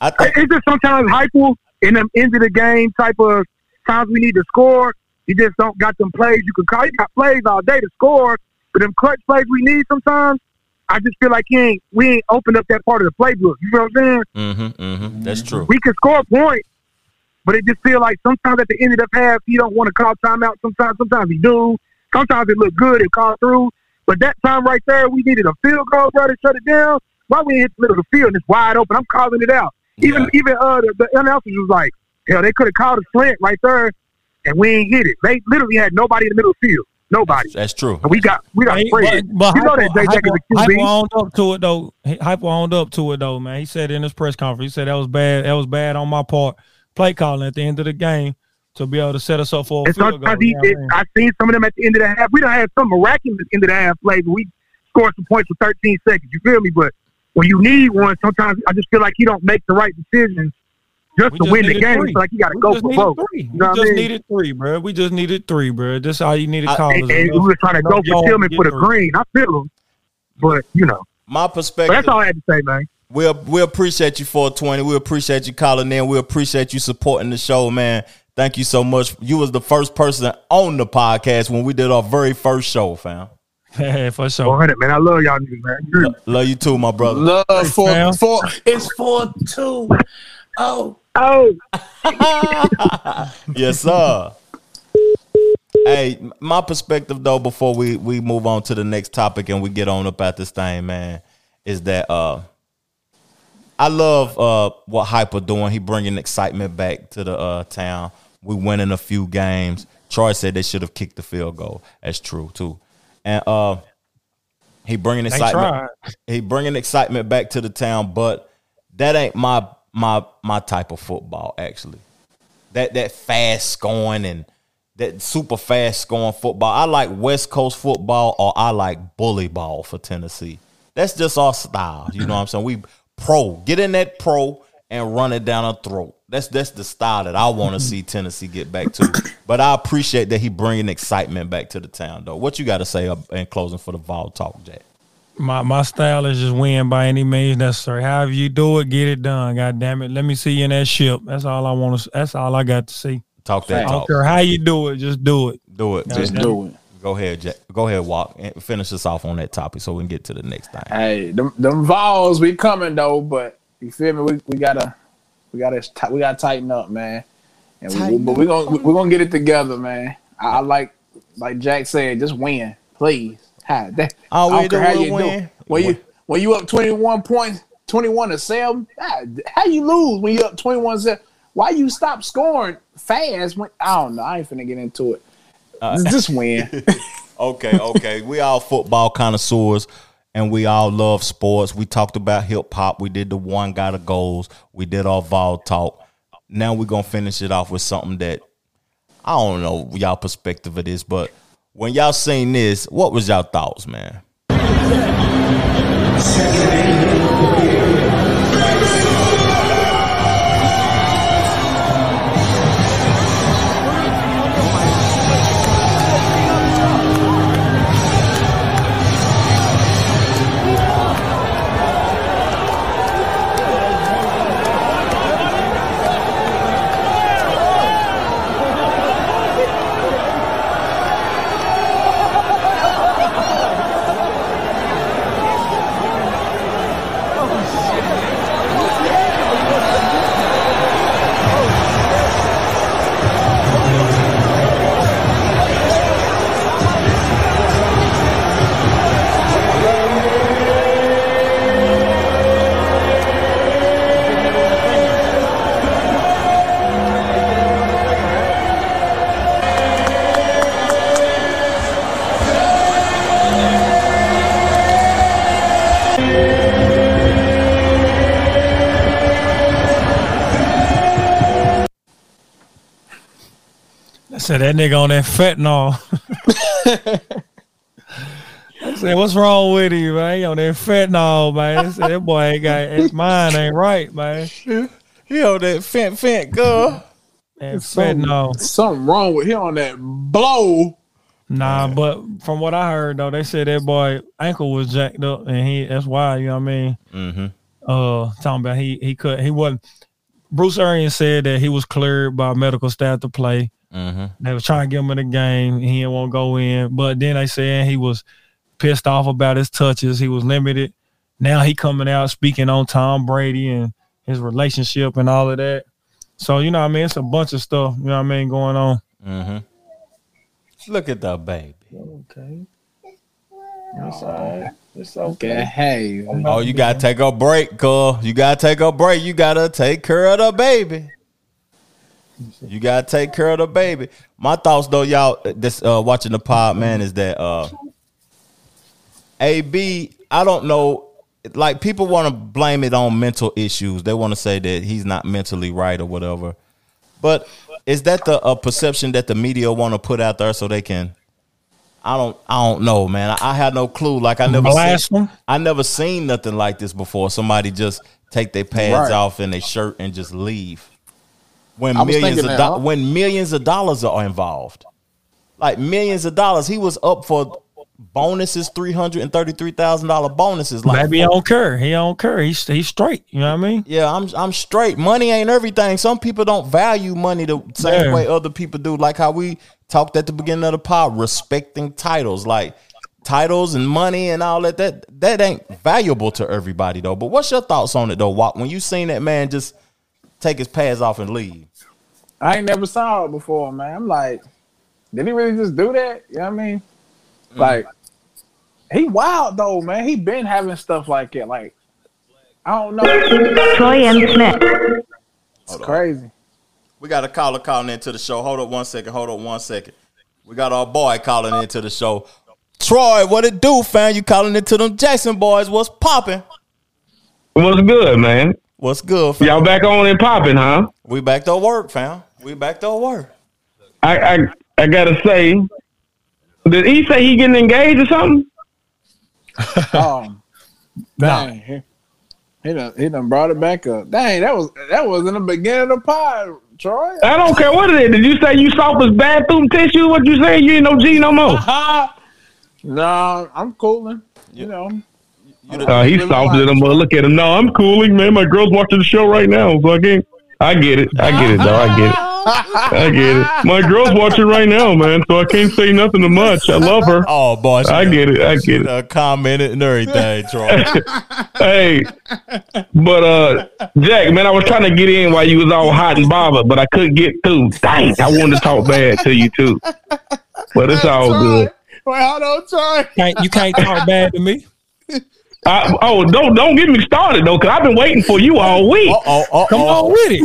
I think it's just sometimes hyper in them end of the game type of times we need to score. You just don't got them plays you can call. You got plays all day to score, but them clutch plays we need sometimes. I just feel like he ain't we ain't opened up that part of the playbook. You know what I'm saying? mm-hmm, mm-hmm. That's true. We can score points, but it just feel like sometimes at the end of the half he don't want to call timeout. Sometimes, sometimes he do. Sometimes it look good and call through. But that time right there, we needed a field goal, bro, to shut it down. Why we hit the middle of the field and it's wide open? I'm calling it out. Even Yeah. even uh the, the announcers was like, hell, they could have called a slant right there, and we ain't hit it. They literally had nobody in the middle field, nobody. That's true. And we got we got Hey, but, but you know that Hypo- Jay Jack is a Hypo- Hypo QB. owned up to it though. Hypo owned up to it though, man. He said in his press conference, he said that was bad. That was bad on my part. Play calling at the end of the game to be able to set us up for a And field goal. he, you know what I it, mean? I seen some of them at the end of the half. We don't have some miraculous end of the half plays, but we scored some points with 13 seconds. You feel me? But when you need one, sometimes I just feel like he don't make the right decisions just We to just win the game. It's like you got to go just for needed both. three. You We know what I just mean? needed three, bro. We just needed three, bro. That's all you need to call And, and we were trying to go for Tillman for the green. I feel him, but you know. My But perspective. that's all I had to say, man. We we appreciate you 420. We appreciate you calling in. We appreciate you supporting the show, man. Thank you so much. You was the first person on the podcast when we did our very first show, fam. Yeah, for sure. 400, man. I love y'all niggas, man. You hear me? Love you too, my brother. Love for fam. for it's four two. Oh, Oh, yes, sir. Hey, my perspective though, before we we move on to the next topic and we get on about this thing, man, is that uh, I love uh what Hyper doing. He bringing excitement back to the uh town. We winning a few games. Troy said they should have kicked the field goal. That's true too, and uh, he bringing excitement. He bringing excitement back to the town, but that ain't my my my type of football actually. That that fast scoring and that super fast scoring football. I like West Coast football or I like bully ball for Tennessee. That's just our style. You know what I'm saying? We pro. Get in that pro and run it down a throat. That's that's the style that I want to mm-hmm. see Tennessee get back to. But I appreciate that he bringing excitement back to the town, though. What you got to say in closing for the Vol Talk, Jack? My my style is just win by any means necessary. However you do it, get it done. God damn it. Let me see you in that ship. That's all I want to that's all I got to see. Talk that I don't talk. care how you do it, just do it. Do it. Just Jack. do it. Go ahead, Jack. Go ahead, walk and finish us off on that topic so we can get to the next thing. Hey, them, them Vols, we coming though, but you feel me? We, we gotta we gotta we gotta tighten up, man. And we, but we gonna we're gonna get it together, man. I, I like like Jack said, just win, please. Ha, that, All I we don't care how you win. do. When you when you up twenty one points, twenty one to seven, how you lose when you up twenty one seven? Why you stop scoring fast? When I don't know. I ain't finna get into it. Uh, just win. Okay, okay. we all football connoisseurs and we all love sports. We talked about hip hop. We did the one got of goals. We did our Vol talk. Now we're gonna finish it off with something that I don't know y'all perspective of this, but when y'all seen this, what was y'all thoughts, man? Said that nigga on that fentanyl. I said, what's wrong with you, man? He on that fentanyl, man. I said, that boy ain't got his mind ain't right, man. He on that fent fent girl. That fentanyl. Something wrong with him on that blow. Nah, but from what I heard though, they said that boy ankle was jacked up, and he that's why you know what I mean. Mm-hmm. Uh, talking about he he could he wasn't. Bruce Arians said that he was cleared by medical staff to play. Mm-hmm. They was trying to get him in the game. He didn't want to go in, but then they said he was pissed off about his touches. He was limited. Now he coming out speaking on Tom Brady and his relationship and all of that. So you know what I mean. It's a bunch of stuff. You know what I mean going on. Mm-hmm. Look at that baby. Okay. It's all right. It's Okay, hey, Oh, you gotta take a break, girl. You gotta take a break. You gotta take care of the baby. You gotta take care of the baby. My thoughts though, y'all, this uh watching the pod, man, is that uh AB, I don't know. Like people want to blame it on mental issues. They want to say that he's not mentally right or whatever. But is that the uh, perception that the media want to put out there so they can? I don't. I don't know, man. I, I had no clue. Like I never. Blast Seen, them? I never seen nothing like this before. Somebody just take their pads Right. off and their shirt and just leave. When I millions of thinking do- huh? when millions of dollars are involved, like millions of dollars, he was up for bonuses, three hundred and thirty three thousand dollar bonuses. Like Maybe he don't care. He don't care. He's he's straight. You know what I mean? yeah, I'm I'm straight. Money ain't everything. Some people don't value money the same Yeah. way other people do. Like how we talked at the beginning of the pod, respecting titles, like titles and money and all that. That that ain't valuable to everybody though. But what's your thoughts on it though? Walt? When you seen that man just take his pads off and leave. I ain't never saw it before, man. I'm like, did he really just do that? You know what I mean? Mm. Like, he wild though, man. He been having stuff like that. Like, I don't know. Troy and Smith. It's crazy. We got a caller calling into the show. Hold up one second. Hold up one second. We got our boy calling into the show. Troy, what it do, fam? You calling into them Jackson boys? What's popping? What's good, man? What's good, fam? Y'all back on and popping, huh? We back to work, fam. We back to work. I I, I gotta say, did he say he getting engaged or something? Um, dang, he, he done he done brought it back up. Dang, that was that was in the beginning of the pod, Troy. I don't care what it is. Did you say you soft as bathroom tissue? What you say? You ain't no G no more. no, I'm cooling. You know, Uh, he's softer than a mother. Look at him. No, I'm cooling, man. My girl's watching the show right now, so I can't. I get it. I get it, though. I get it. I get it. My girl's watching right now, man, so I can't say nothing too much. I love her. Oh, boy. I get it. I get it. Commented and everything, Troy. hey, but uh, Jack, man, I was trying to get in while you was all hot and bothered, but I couldn't get through. Dang, I wanted to talk bad to you too, but it's all good. Wait, hold on, Troy. Can't, you can't talk bad to me. I, oh, don't don't get me started though, cause I've been waiting for you all week. Oh, oh, Come on with it.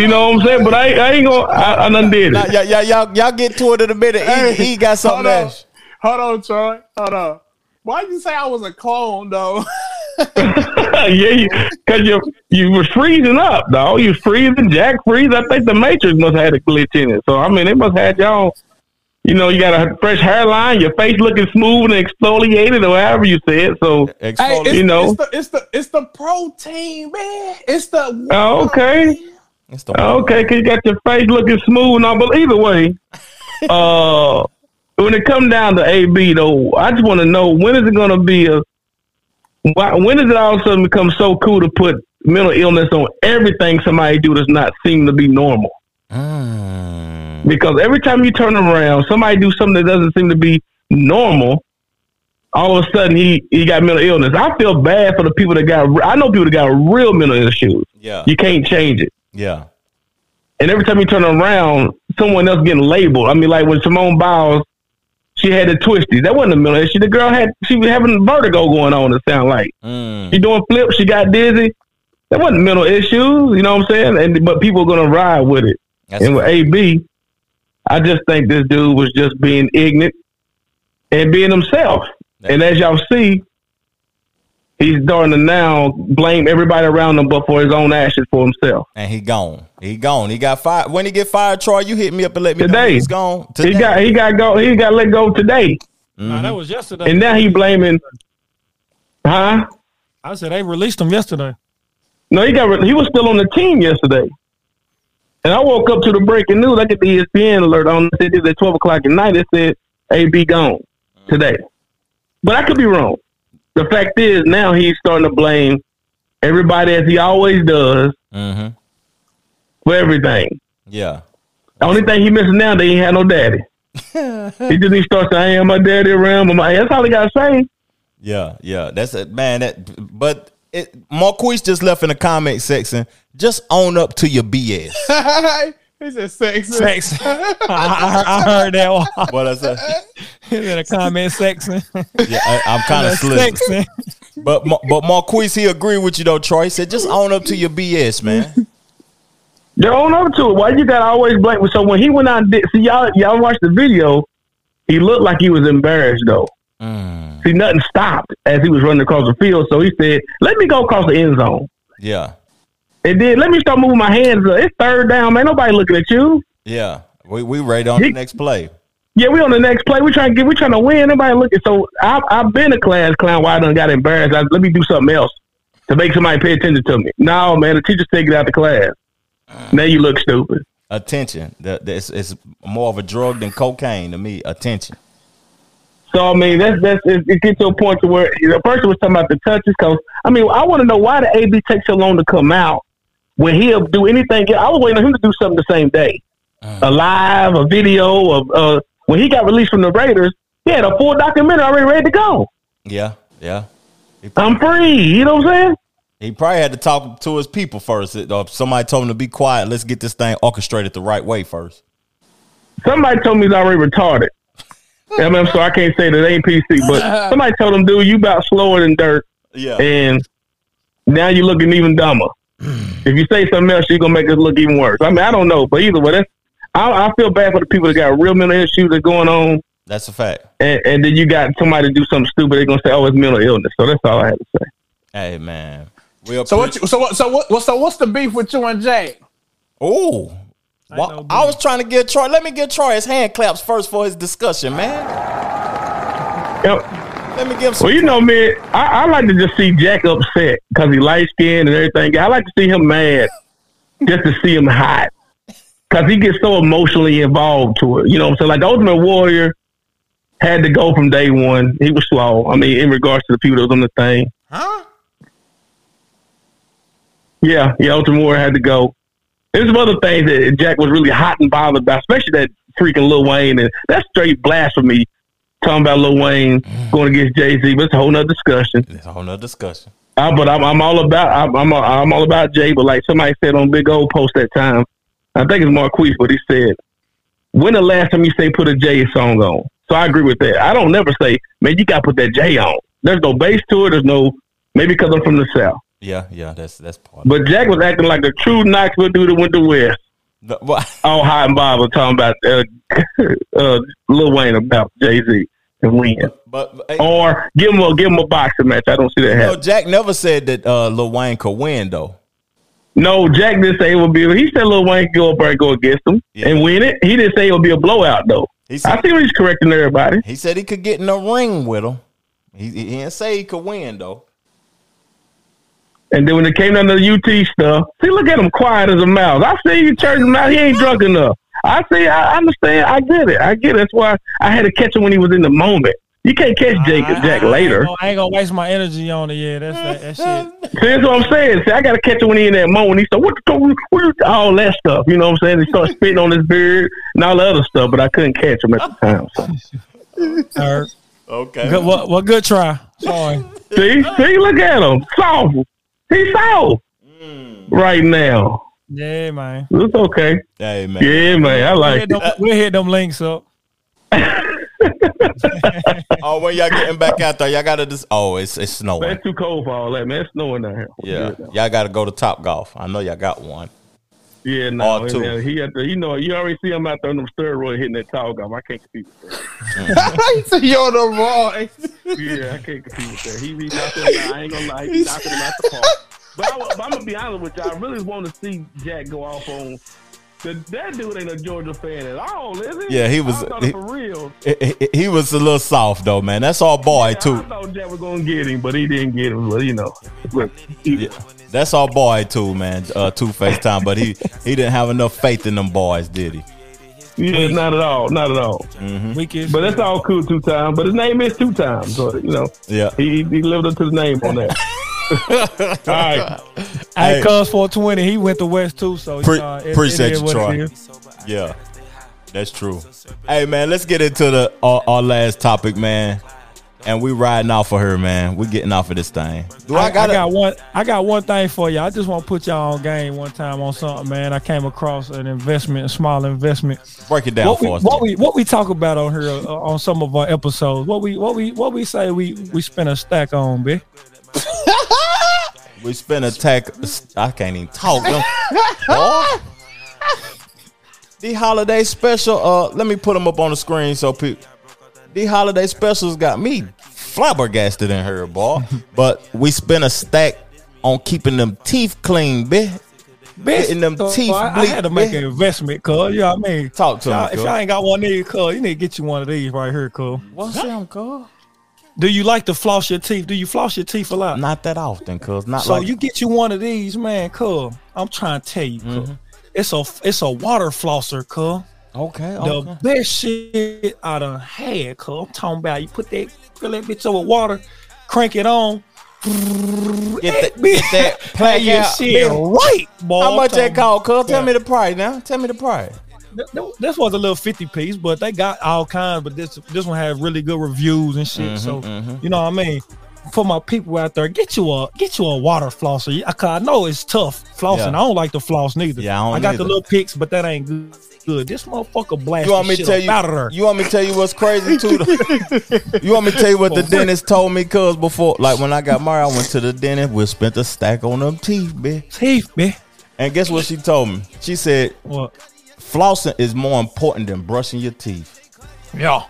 You know what I'm saying? But I, I ain't gonna. I, I done did Now, it. y'all, y'all, y'all, y'all get to it in a minute. Hey, he, he got something hold on. else. Hold on, Troy. Hold on. Why'd you say I was a clone, though? yeah, you, cause you you were freezing up, dog. You freezing, Jack freeze. I think the Matrix must have had a glitch in it. So I mean, it must have had y'all. You know, you got a fresh hairline, your face looking smooth and exfoliated, or however you say it. So Hey, it's, You know. it's the it's the it's the protein, man. It's the Oh, okay. It's the Okay, cause you got your face looking smooth and all, but either way, uh, when it come down to AB though, I just want to know when is it going to be a, why, when does it all of a sudden become so cool to put mental illness on everything somebody do does not seem to be normal? Mm. Because every time you turn around, somebody do something that doesn't seem to be normal. All of a sudden, he he got mental illness. I feel bad for the people that got. I know people that got real mental issues. Yeah. You can't change it. Yeah. And every time you turn around, someone else getting labeled. I mean, like when Simone Biles, she had the twisties. That wasn't a mental issue. The girl had she was having vertigo going on. It sound like Mm. she doing flips. She got dizzy. That wasn't mental issues. You know what I'm saying? And but people are gonna ride with it. That's and with AB, I just think this dude was just being ignorant and being himself. And as y'all see, he's starting to now blame everybody around him, but for his own actions for himself. and he gone. He gone. He got fired. When he get fired, Troy, you hit me up and let me know Today. he's gone. He got he got go he got let go today, Nah, that mm-hmm. was yesterday. and now he blaming, huh? I said they released him yesterday. No, he got he was still on the team yesterday. And I woke up to the breaking news. I get the ESPN alert on. It said at twelve o'clock at night. It said AB gone today, but I could be wrong. The fact is, now he's starting to blame everybody as he always does Mm-hmm. for everything. Yeah. The only thing he missing now, they ain't had no daddy. he just needs to start saying, "I am my daddy around." But my, that's all he got to say. Yeah, yeah, that's it, man. That, but it, Marquise just left in the comment section. Just own up to your BS. he said sex. Sex. I, I, I heard that one. what I said? in the comment section. Yeah, I, I'm kind of The slick. But Ma- but Marquise, he agreed with you though. Troy He said, just own up to your BS, man. They own up to it. Why you got to always blame? So when he went out, and did, see y'all, y'all watched the video. He looked like he was embarrassed though. Mm, See, nothing stopped as he was running across the field. So he said, "Let me go across the end zone." yeah, And then let me start moving my hands. Up. It's third down, man. Nobody looking at you. yeah. We we ready on the next play. Yeah, we on the next play. We trying to get. We trying to win. Nobody looking. So I, I've been a class clown. Why I done got embarrassed? I, let me do something else to make somebody pay attention to me. No, man. The teacher's taking out the class. Now you look stupid. Attention. That it's, it's more of a drug than cocaine to me. Attention. So I mean, that's that's it, it gets to a point to where you know, the person was talking about the touches. Cause I mean, I want to know why the AB takes so long to come out when he'll do anything. I was waiting on him to do something the same day, a live, a video of uh, when he got released from the Raiders. He had a full documentary already ready to go. Yeah, yeah. He, I'm free. You know what I'm saying? He probably had to talk to his people first. Or somebody told him to be quiet. Let's get this thing orchestrated the right way first. Somebody told me he's already retarded. I mean, so I can't say that it ain't PC, but somebody told him, dude, you about slower than dirt, Yeah. and now you're looking even dumber. if you say something else, you're gonna make us look even worse. I mean, I don't know, but either way, that's I, I feel bad for the people that got real mental issues that going on, That's a fact. and, and then you got somebody to do something stupid. They're gonna say, "Oh, it's mental illness." So that's all I have to say. Hey man. We So what? You, so what? So what? what- So what's the beef with you and Jay? Oh. Well, I was trying to get Troy. Let me get Troy his hand claps first for his discussion, man. Yep. Let me give him some. Well, you know, man, I, I like to just see Jack upset because he light skinned and everything. I like to see him mad just to see him hot because he gets so emotionally involved to it. You know what I'm saying? Like the Ultimate Warrior had to go from day one. He was slow. I mean, in regards to the people that was on the thing. Huh? Yeah, yeah, Ultimate Warrior had to go. There's some other things that Jack was really hot and bothered about, especially that freaking Lil Wayne. And that's straight blasphemy. Talking about Lil Wayne going against Jay Z, but it's a whole nother discussion. It's a whole nother discussion. Uh, but I'm, I'm all about I'm, I'm I'm all about Jay. But like somebody said on Big Old post that time, I think it's Marquise, but he said, "When the last time you say put a Jay song on?" So I agree with that. I don't never say, "Man, you got to put that Jay on." There's no bass to it. There's no maybe because I'm from the south. Yeah, yeah, that's that's part. But Jack was acting like a true Knoxville dude that went to West. The- what? All hot and bothered talking about uh, uh, Lil Wayne about Jay Z and win, But, but or give him a give him a boxing match. I don't see that happening. Jack never said that uh, Lil Wayne could win though. No, Jack didn't say it would be. He said Lil Wayne could go up and go against him Yeah. and win it. He didn't say it would be a blowout though. He said I see what he's correcting everybody. he said he could get in the ring with him. He, he didn't say he could win though. And then when it came down to the UT stuff, see, look at him quiet as a mouse. I see you turn him out. He ain't drunk enough. I see. I understand. I get it. I get it. That's why I had to catch him when he was in the moment. You can't catch Jake I- Jack I- I later. ain't, gonna, I ain't gonna waste my energy on it. Yeah, that's that, that shit. See, that's what I'm saying. See, I got to catch him when he in that moment. He said, "What? the- what, what all that stuff?" You know what I'm saying? He started spitting on his beard and all the other stuff, but I couldn't catch him at the time. So. Hurt. Okay. Good, well, well, good try. Sorry. See, see, look at him, soft. He's soft mm. right now. Yeah, man. It's okay. Hey man. Yeah, man, I We'll like it. them, we'll hit them links up. Oh, when y'all getting back out there, y'all gotta just. Oh, it's it's Man, snowing. it's too cold for all that, man. It's snowing down here. Yeah, Yeah, y'all gotta go to Top Golf. I know y'all got one. Yeah no. All two. man, he, had to, you know, you already see him out there on them steroids hitting that tall golf. I can't compete with that. You're the boy. Yeah, I can't compete with that. He be knocking him out. I ain't gonna lie, he knocking him out the park. But, I, am gonna be honest with y'all. I really want to see Jack go off on. The, that dude ain't a Georgia fan at all, is he? Yeah, he was- I he- for real. He, he- he was a little soft though, man. That's our boy I too. thought Jack was gonna get him, but he didn't get him. But you know, look, Yeah, that's our boy too, man. Uh, Two Face time, but he he didn't have enough faith in them boys, did he? yeah, not at all, not at all. Weakest. But that's all cool two times. But his name is two times, so you know Yeah. he he lived up to the name on that. all right, Hey. Cuz 420, he went to West too, so Pre- you know, it, appreciate it you, Troy. Yeah, that's true. Hey, man, let's get into the our, our last topic, man. And we riding off of her, man. We getting off of this thing. Do I, I, got I got one. I got one thing for you. I just want to put y'all on game one time on something, man. I came across an investment, a small investment. break it down What we, for us? what we what we talk about on here uh, on some of our episodes? What we what we what we say we we spend a stack on, bitch. We spent a tech. I can't even talk. Boy. the holiday special. Uh, let me put them up on the screen so people. The holiday specials got me flabbergasted in her, boy. but we spent a stack on keeping them teeth clean, bitch. Getting them So, teeth. I, I had to make bitch. an investment, cuz. You know what I mean? Talk to Y'all- me, If y'all ain't got one of these, cuz, you need to get you one of these right here, cuz. What's them, cuz? Do you like to floss your teeth? Do you floss your teeth a lot? Not that often, cuz. Not So like you get you one of these, man, cuz. I'm trying to tell you, cuz. Mm-hmm. It's a it's a water flosser, cuz. okay. The best shit I done had, cuz. I'm talking about you put that fill that bitch up with water, crank it on. Get that, get that plaque your shit bitch. right, boy. How much that cost, cuz? Tell me the price now. Tell me the price. Th- th- This was a little fifty piece, but they got all kinds. But this this one had really good reviews and shit. Mm-hmm, so you know what I mean. for my people out there, get you a get you a water flosser. I, I know it's tough flossing. Yeah. I don't like the floss neither. Yeah, I don't got neither. the little picks, but that ain't good. Good. This motherfucker blast You want me to tell you? out of there. You want me to tell you what's crazy too? you want me to tell you what the dentist told me? Cause before, like when I got married, I went to the dentist. We spent a stack on them teeth, bitch. Teeth, man. And guess what she told me? She said What? Flossing is more important than brushing your teeth. Yeah.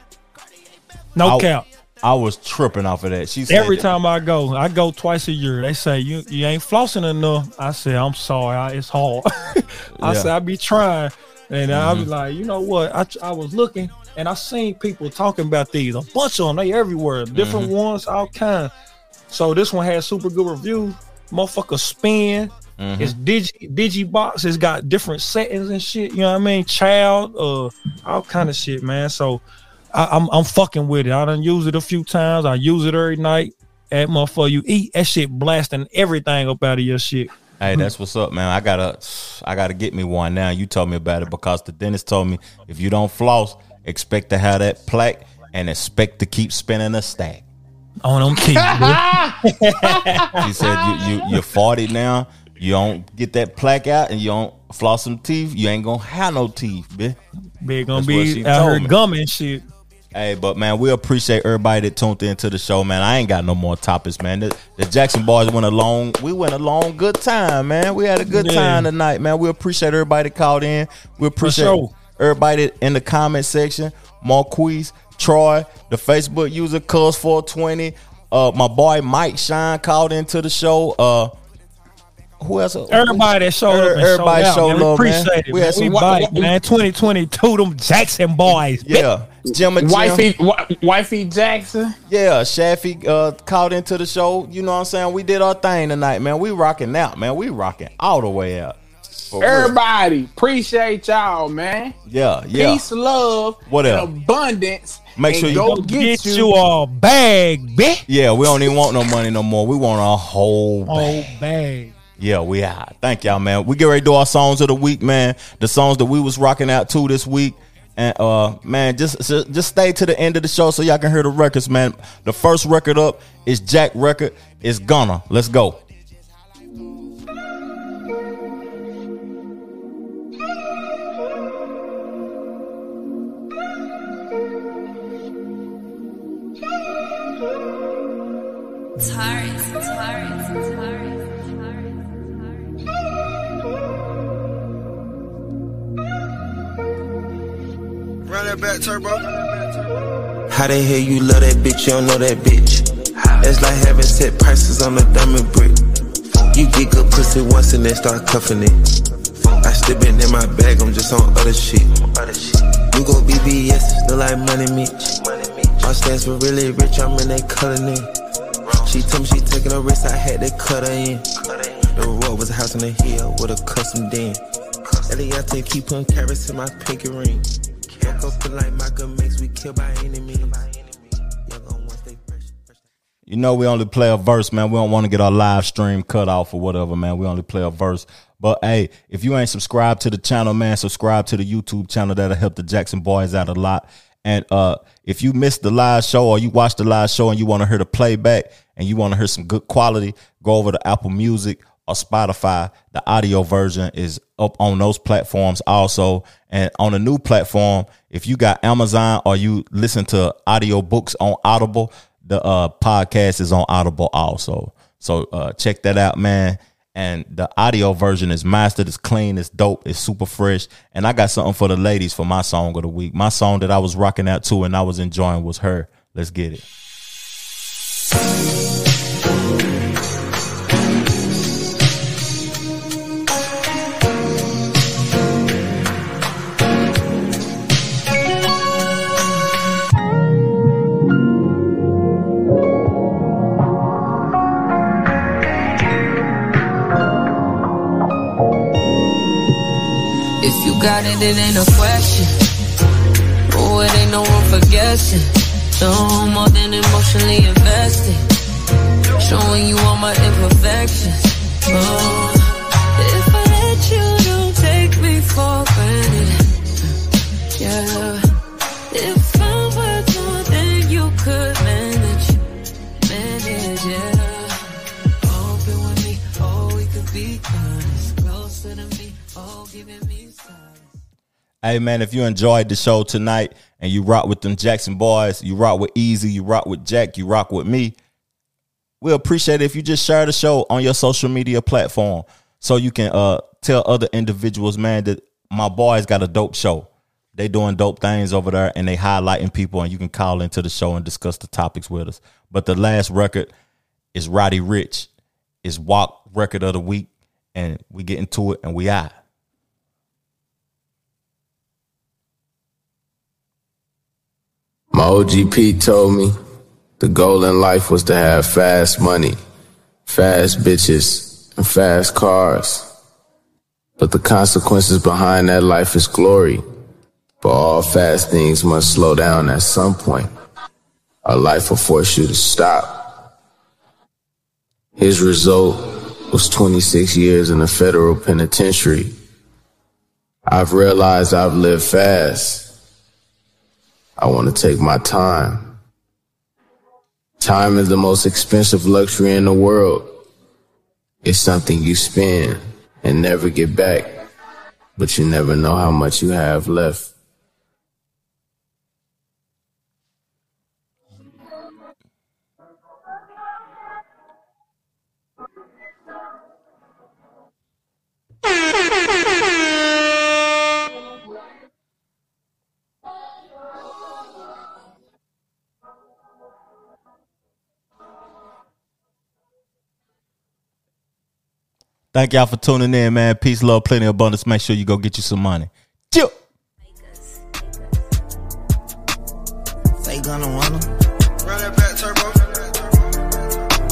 No I- cap. I was tripping off of that. She said Every time I go, I go twice a year. They say you you ain't flossing enough. I say I'm sorry, I, it's hard. I Yeah. say I be trying, and I Mm-hmm. be like, you know what? I I was looking and I seen people talking about these. A bunch of them, they everywhere. Different Mm-hmm. ones, all kind. So this one had super good reviews. Motherfucker spin. Mm-hmm. It's digi digibox. It's got different settings and shit. You know what I mean? Child, uh, all kind of shit, man. So I, I'm I'm fucking with it. I done use it a few times. I use it every night. That motherfucker, you eat that shit blasting everything up out of your shit. Hey, that's what's up, man. I gotta, I gotta get me one now. You told me about it because the dentist told me if you don't floss, expect to have that plaque and expect to keep spinning a stack. On them teeth. She said you, you you're 40 now. You don't get that plaque out and you don't floss some teeth. You ain't gonna have no teeth, bitch. Big gonna That's what she be out here told me. gumming shit. Hey, but man, we appreciate everybody that tuned into the show, man. I ain't got no more topics, man. The, the Jackson boys went a long, we went a long good time, man. We had a good Yeah. time tonight, man. We appreciate everybody that called in. We appreciate sure. everybody in the comment section. Marquise, Troy, the Facebook user Cuz 420. Uh, my boy Mike Shine called into the show. Uh, who else? Everybody that showed up and Everybody showed showed out, man. love, we man. appreciate it. We man. had some we bite, man. 2022, them Jackson boys. Yeah, Jim and Wifey, wi- Wifey Jackson. Yeah, Shaffy uh, called into the show. You know what I'm saying? We did our thing tonight, man. We rocking out, man. We rocking all the way out. For real. Everybody, appreciate y'all, man. Yeah, yeah. Peace, love, What else? abundance. Make sure you go go get, Get you a bag, bitch. Yeah, we don't even want no money no more. We want a whole bag. Oh, bag. Yeah, we are. Thank y'all, man. We get ready to do our songs of the week, man. The songs that we was rocking out to this week. And uh man, just just stay to the end of the show so y'all can hear the records, man. The first record up is Jack record. It's gonna. Let's go. Taurus, that back, turbo. How the hell you love that bitch? You don't know that bitch. It's like having set prices on a diamond brick. You get good pussy once and then start cuffing it. I still been in my bag, I'm just on other shit. You go BBS, look like Money Mitch. My stands for really rich, I'm in that cutting in. She told me she taking a risk, I had to cut her in. The road was a house on the hill with a custom den. Eliantte keep putting carats in my pinky ring. Like Michael we kill by. You know we only play a verse, man. We don't want to get our live stream cut off or whatever, man. We only play a verse. But hey, if you ain't subscribed to the channel, man, subscribe to the YouTube channel. That'll help the Jackson Boys out a lot. And uh if you missed the live show or you watched the live show and you want to hear the playback and you want to hear some good quality, go over to Apple Music or Spotify. The audio version is up on those platforms also. And on a new platform, if you got Amazon or you listen to audio books on Audible, the uh podcast is on Audible also. So uh check that out, man. And the audio version is mastered, it's clean, it's dope, it's super fresh. And I got something for the ladies for my song of the week. My song that I was rocking out to and I was enjoying was her. Let's get it. It, ain't a question. Oh, it ain't no room for guessing. No more than emotionally invested. Showing you all my imperfections. Oh, Hey man, if you enjoyed the show tonight and you rock with them Jackson boys, you rock with Easy, you rock with Jack, you rock with me, we appreciate it if you just share the show on your social media platform so you can uh tell other individuals, man, that my boys got a dope show. They doing dope things over there and they highlighting people and you can call into the show and discuss the topics with us. But the last record is Roddy Ricch. Is Walk Record of the Week. And we get into it and we out. My OGP told me the goal in life was to have fast money, fast bitches, and fast cars. But the consequences behind that life is glory. But all fast things must slow down at some point. Our life will force you to stop. His result was 26 years in a federal penitentiary. I've realized I've lived fast. I want to take my time. Time is the most expensive luxury in the world. It's something you spend and never get back, but you never know how much you have left. Thank y'all for tuning in, man. Peace, love, plenty of abundance. Make sure you go get you some money. Chill. Say gonna wanna. Run that back turbo.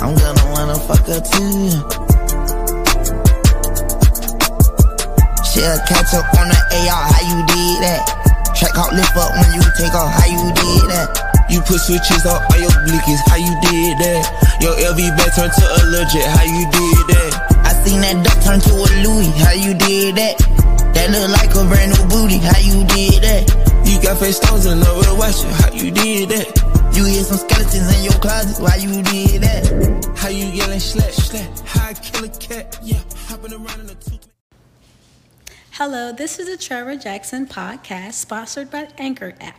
I'm gonna wanna fuck her too. She'll catch up on the AR, how you did that? Track out lift up when you take off, how you did that? You put switches on all your blickies, how you did that? Your LV back turned to a legit, how you did that? I seen that duck turn to a Louis, how you did that? That look like a brand new booty, how you did that? You got face stones and nowhere to wash it, how you did that? You hear some skeletons in your closet, why you did that? How you yelling slap, slap, how I kill a cat, yeah, hopping around in a two. Hello, this is the Trevor Jackson podcast sponsored by Anchor app.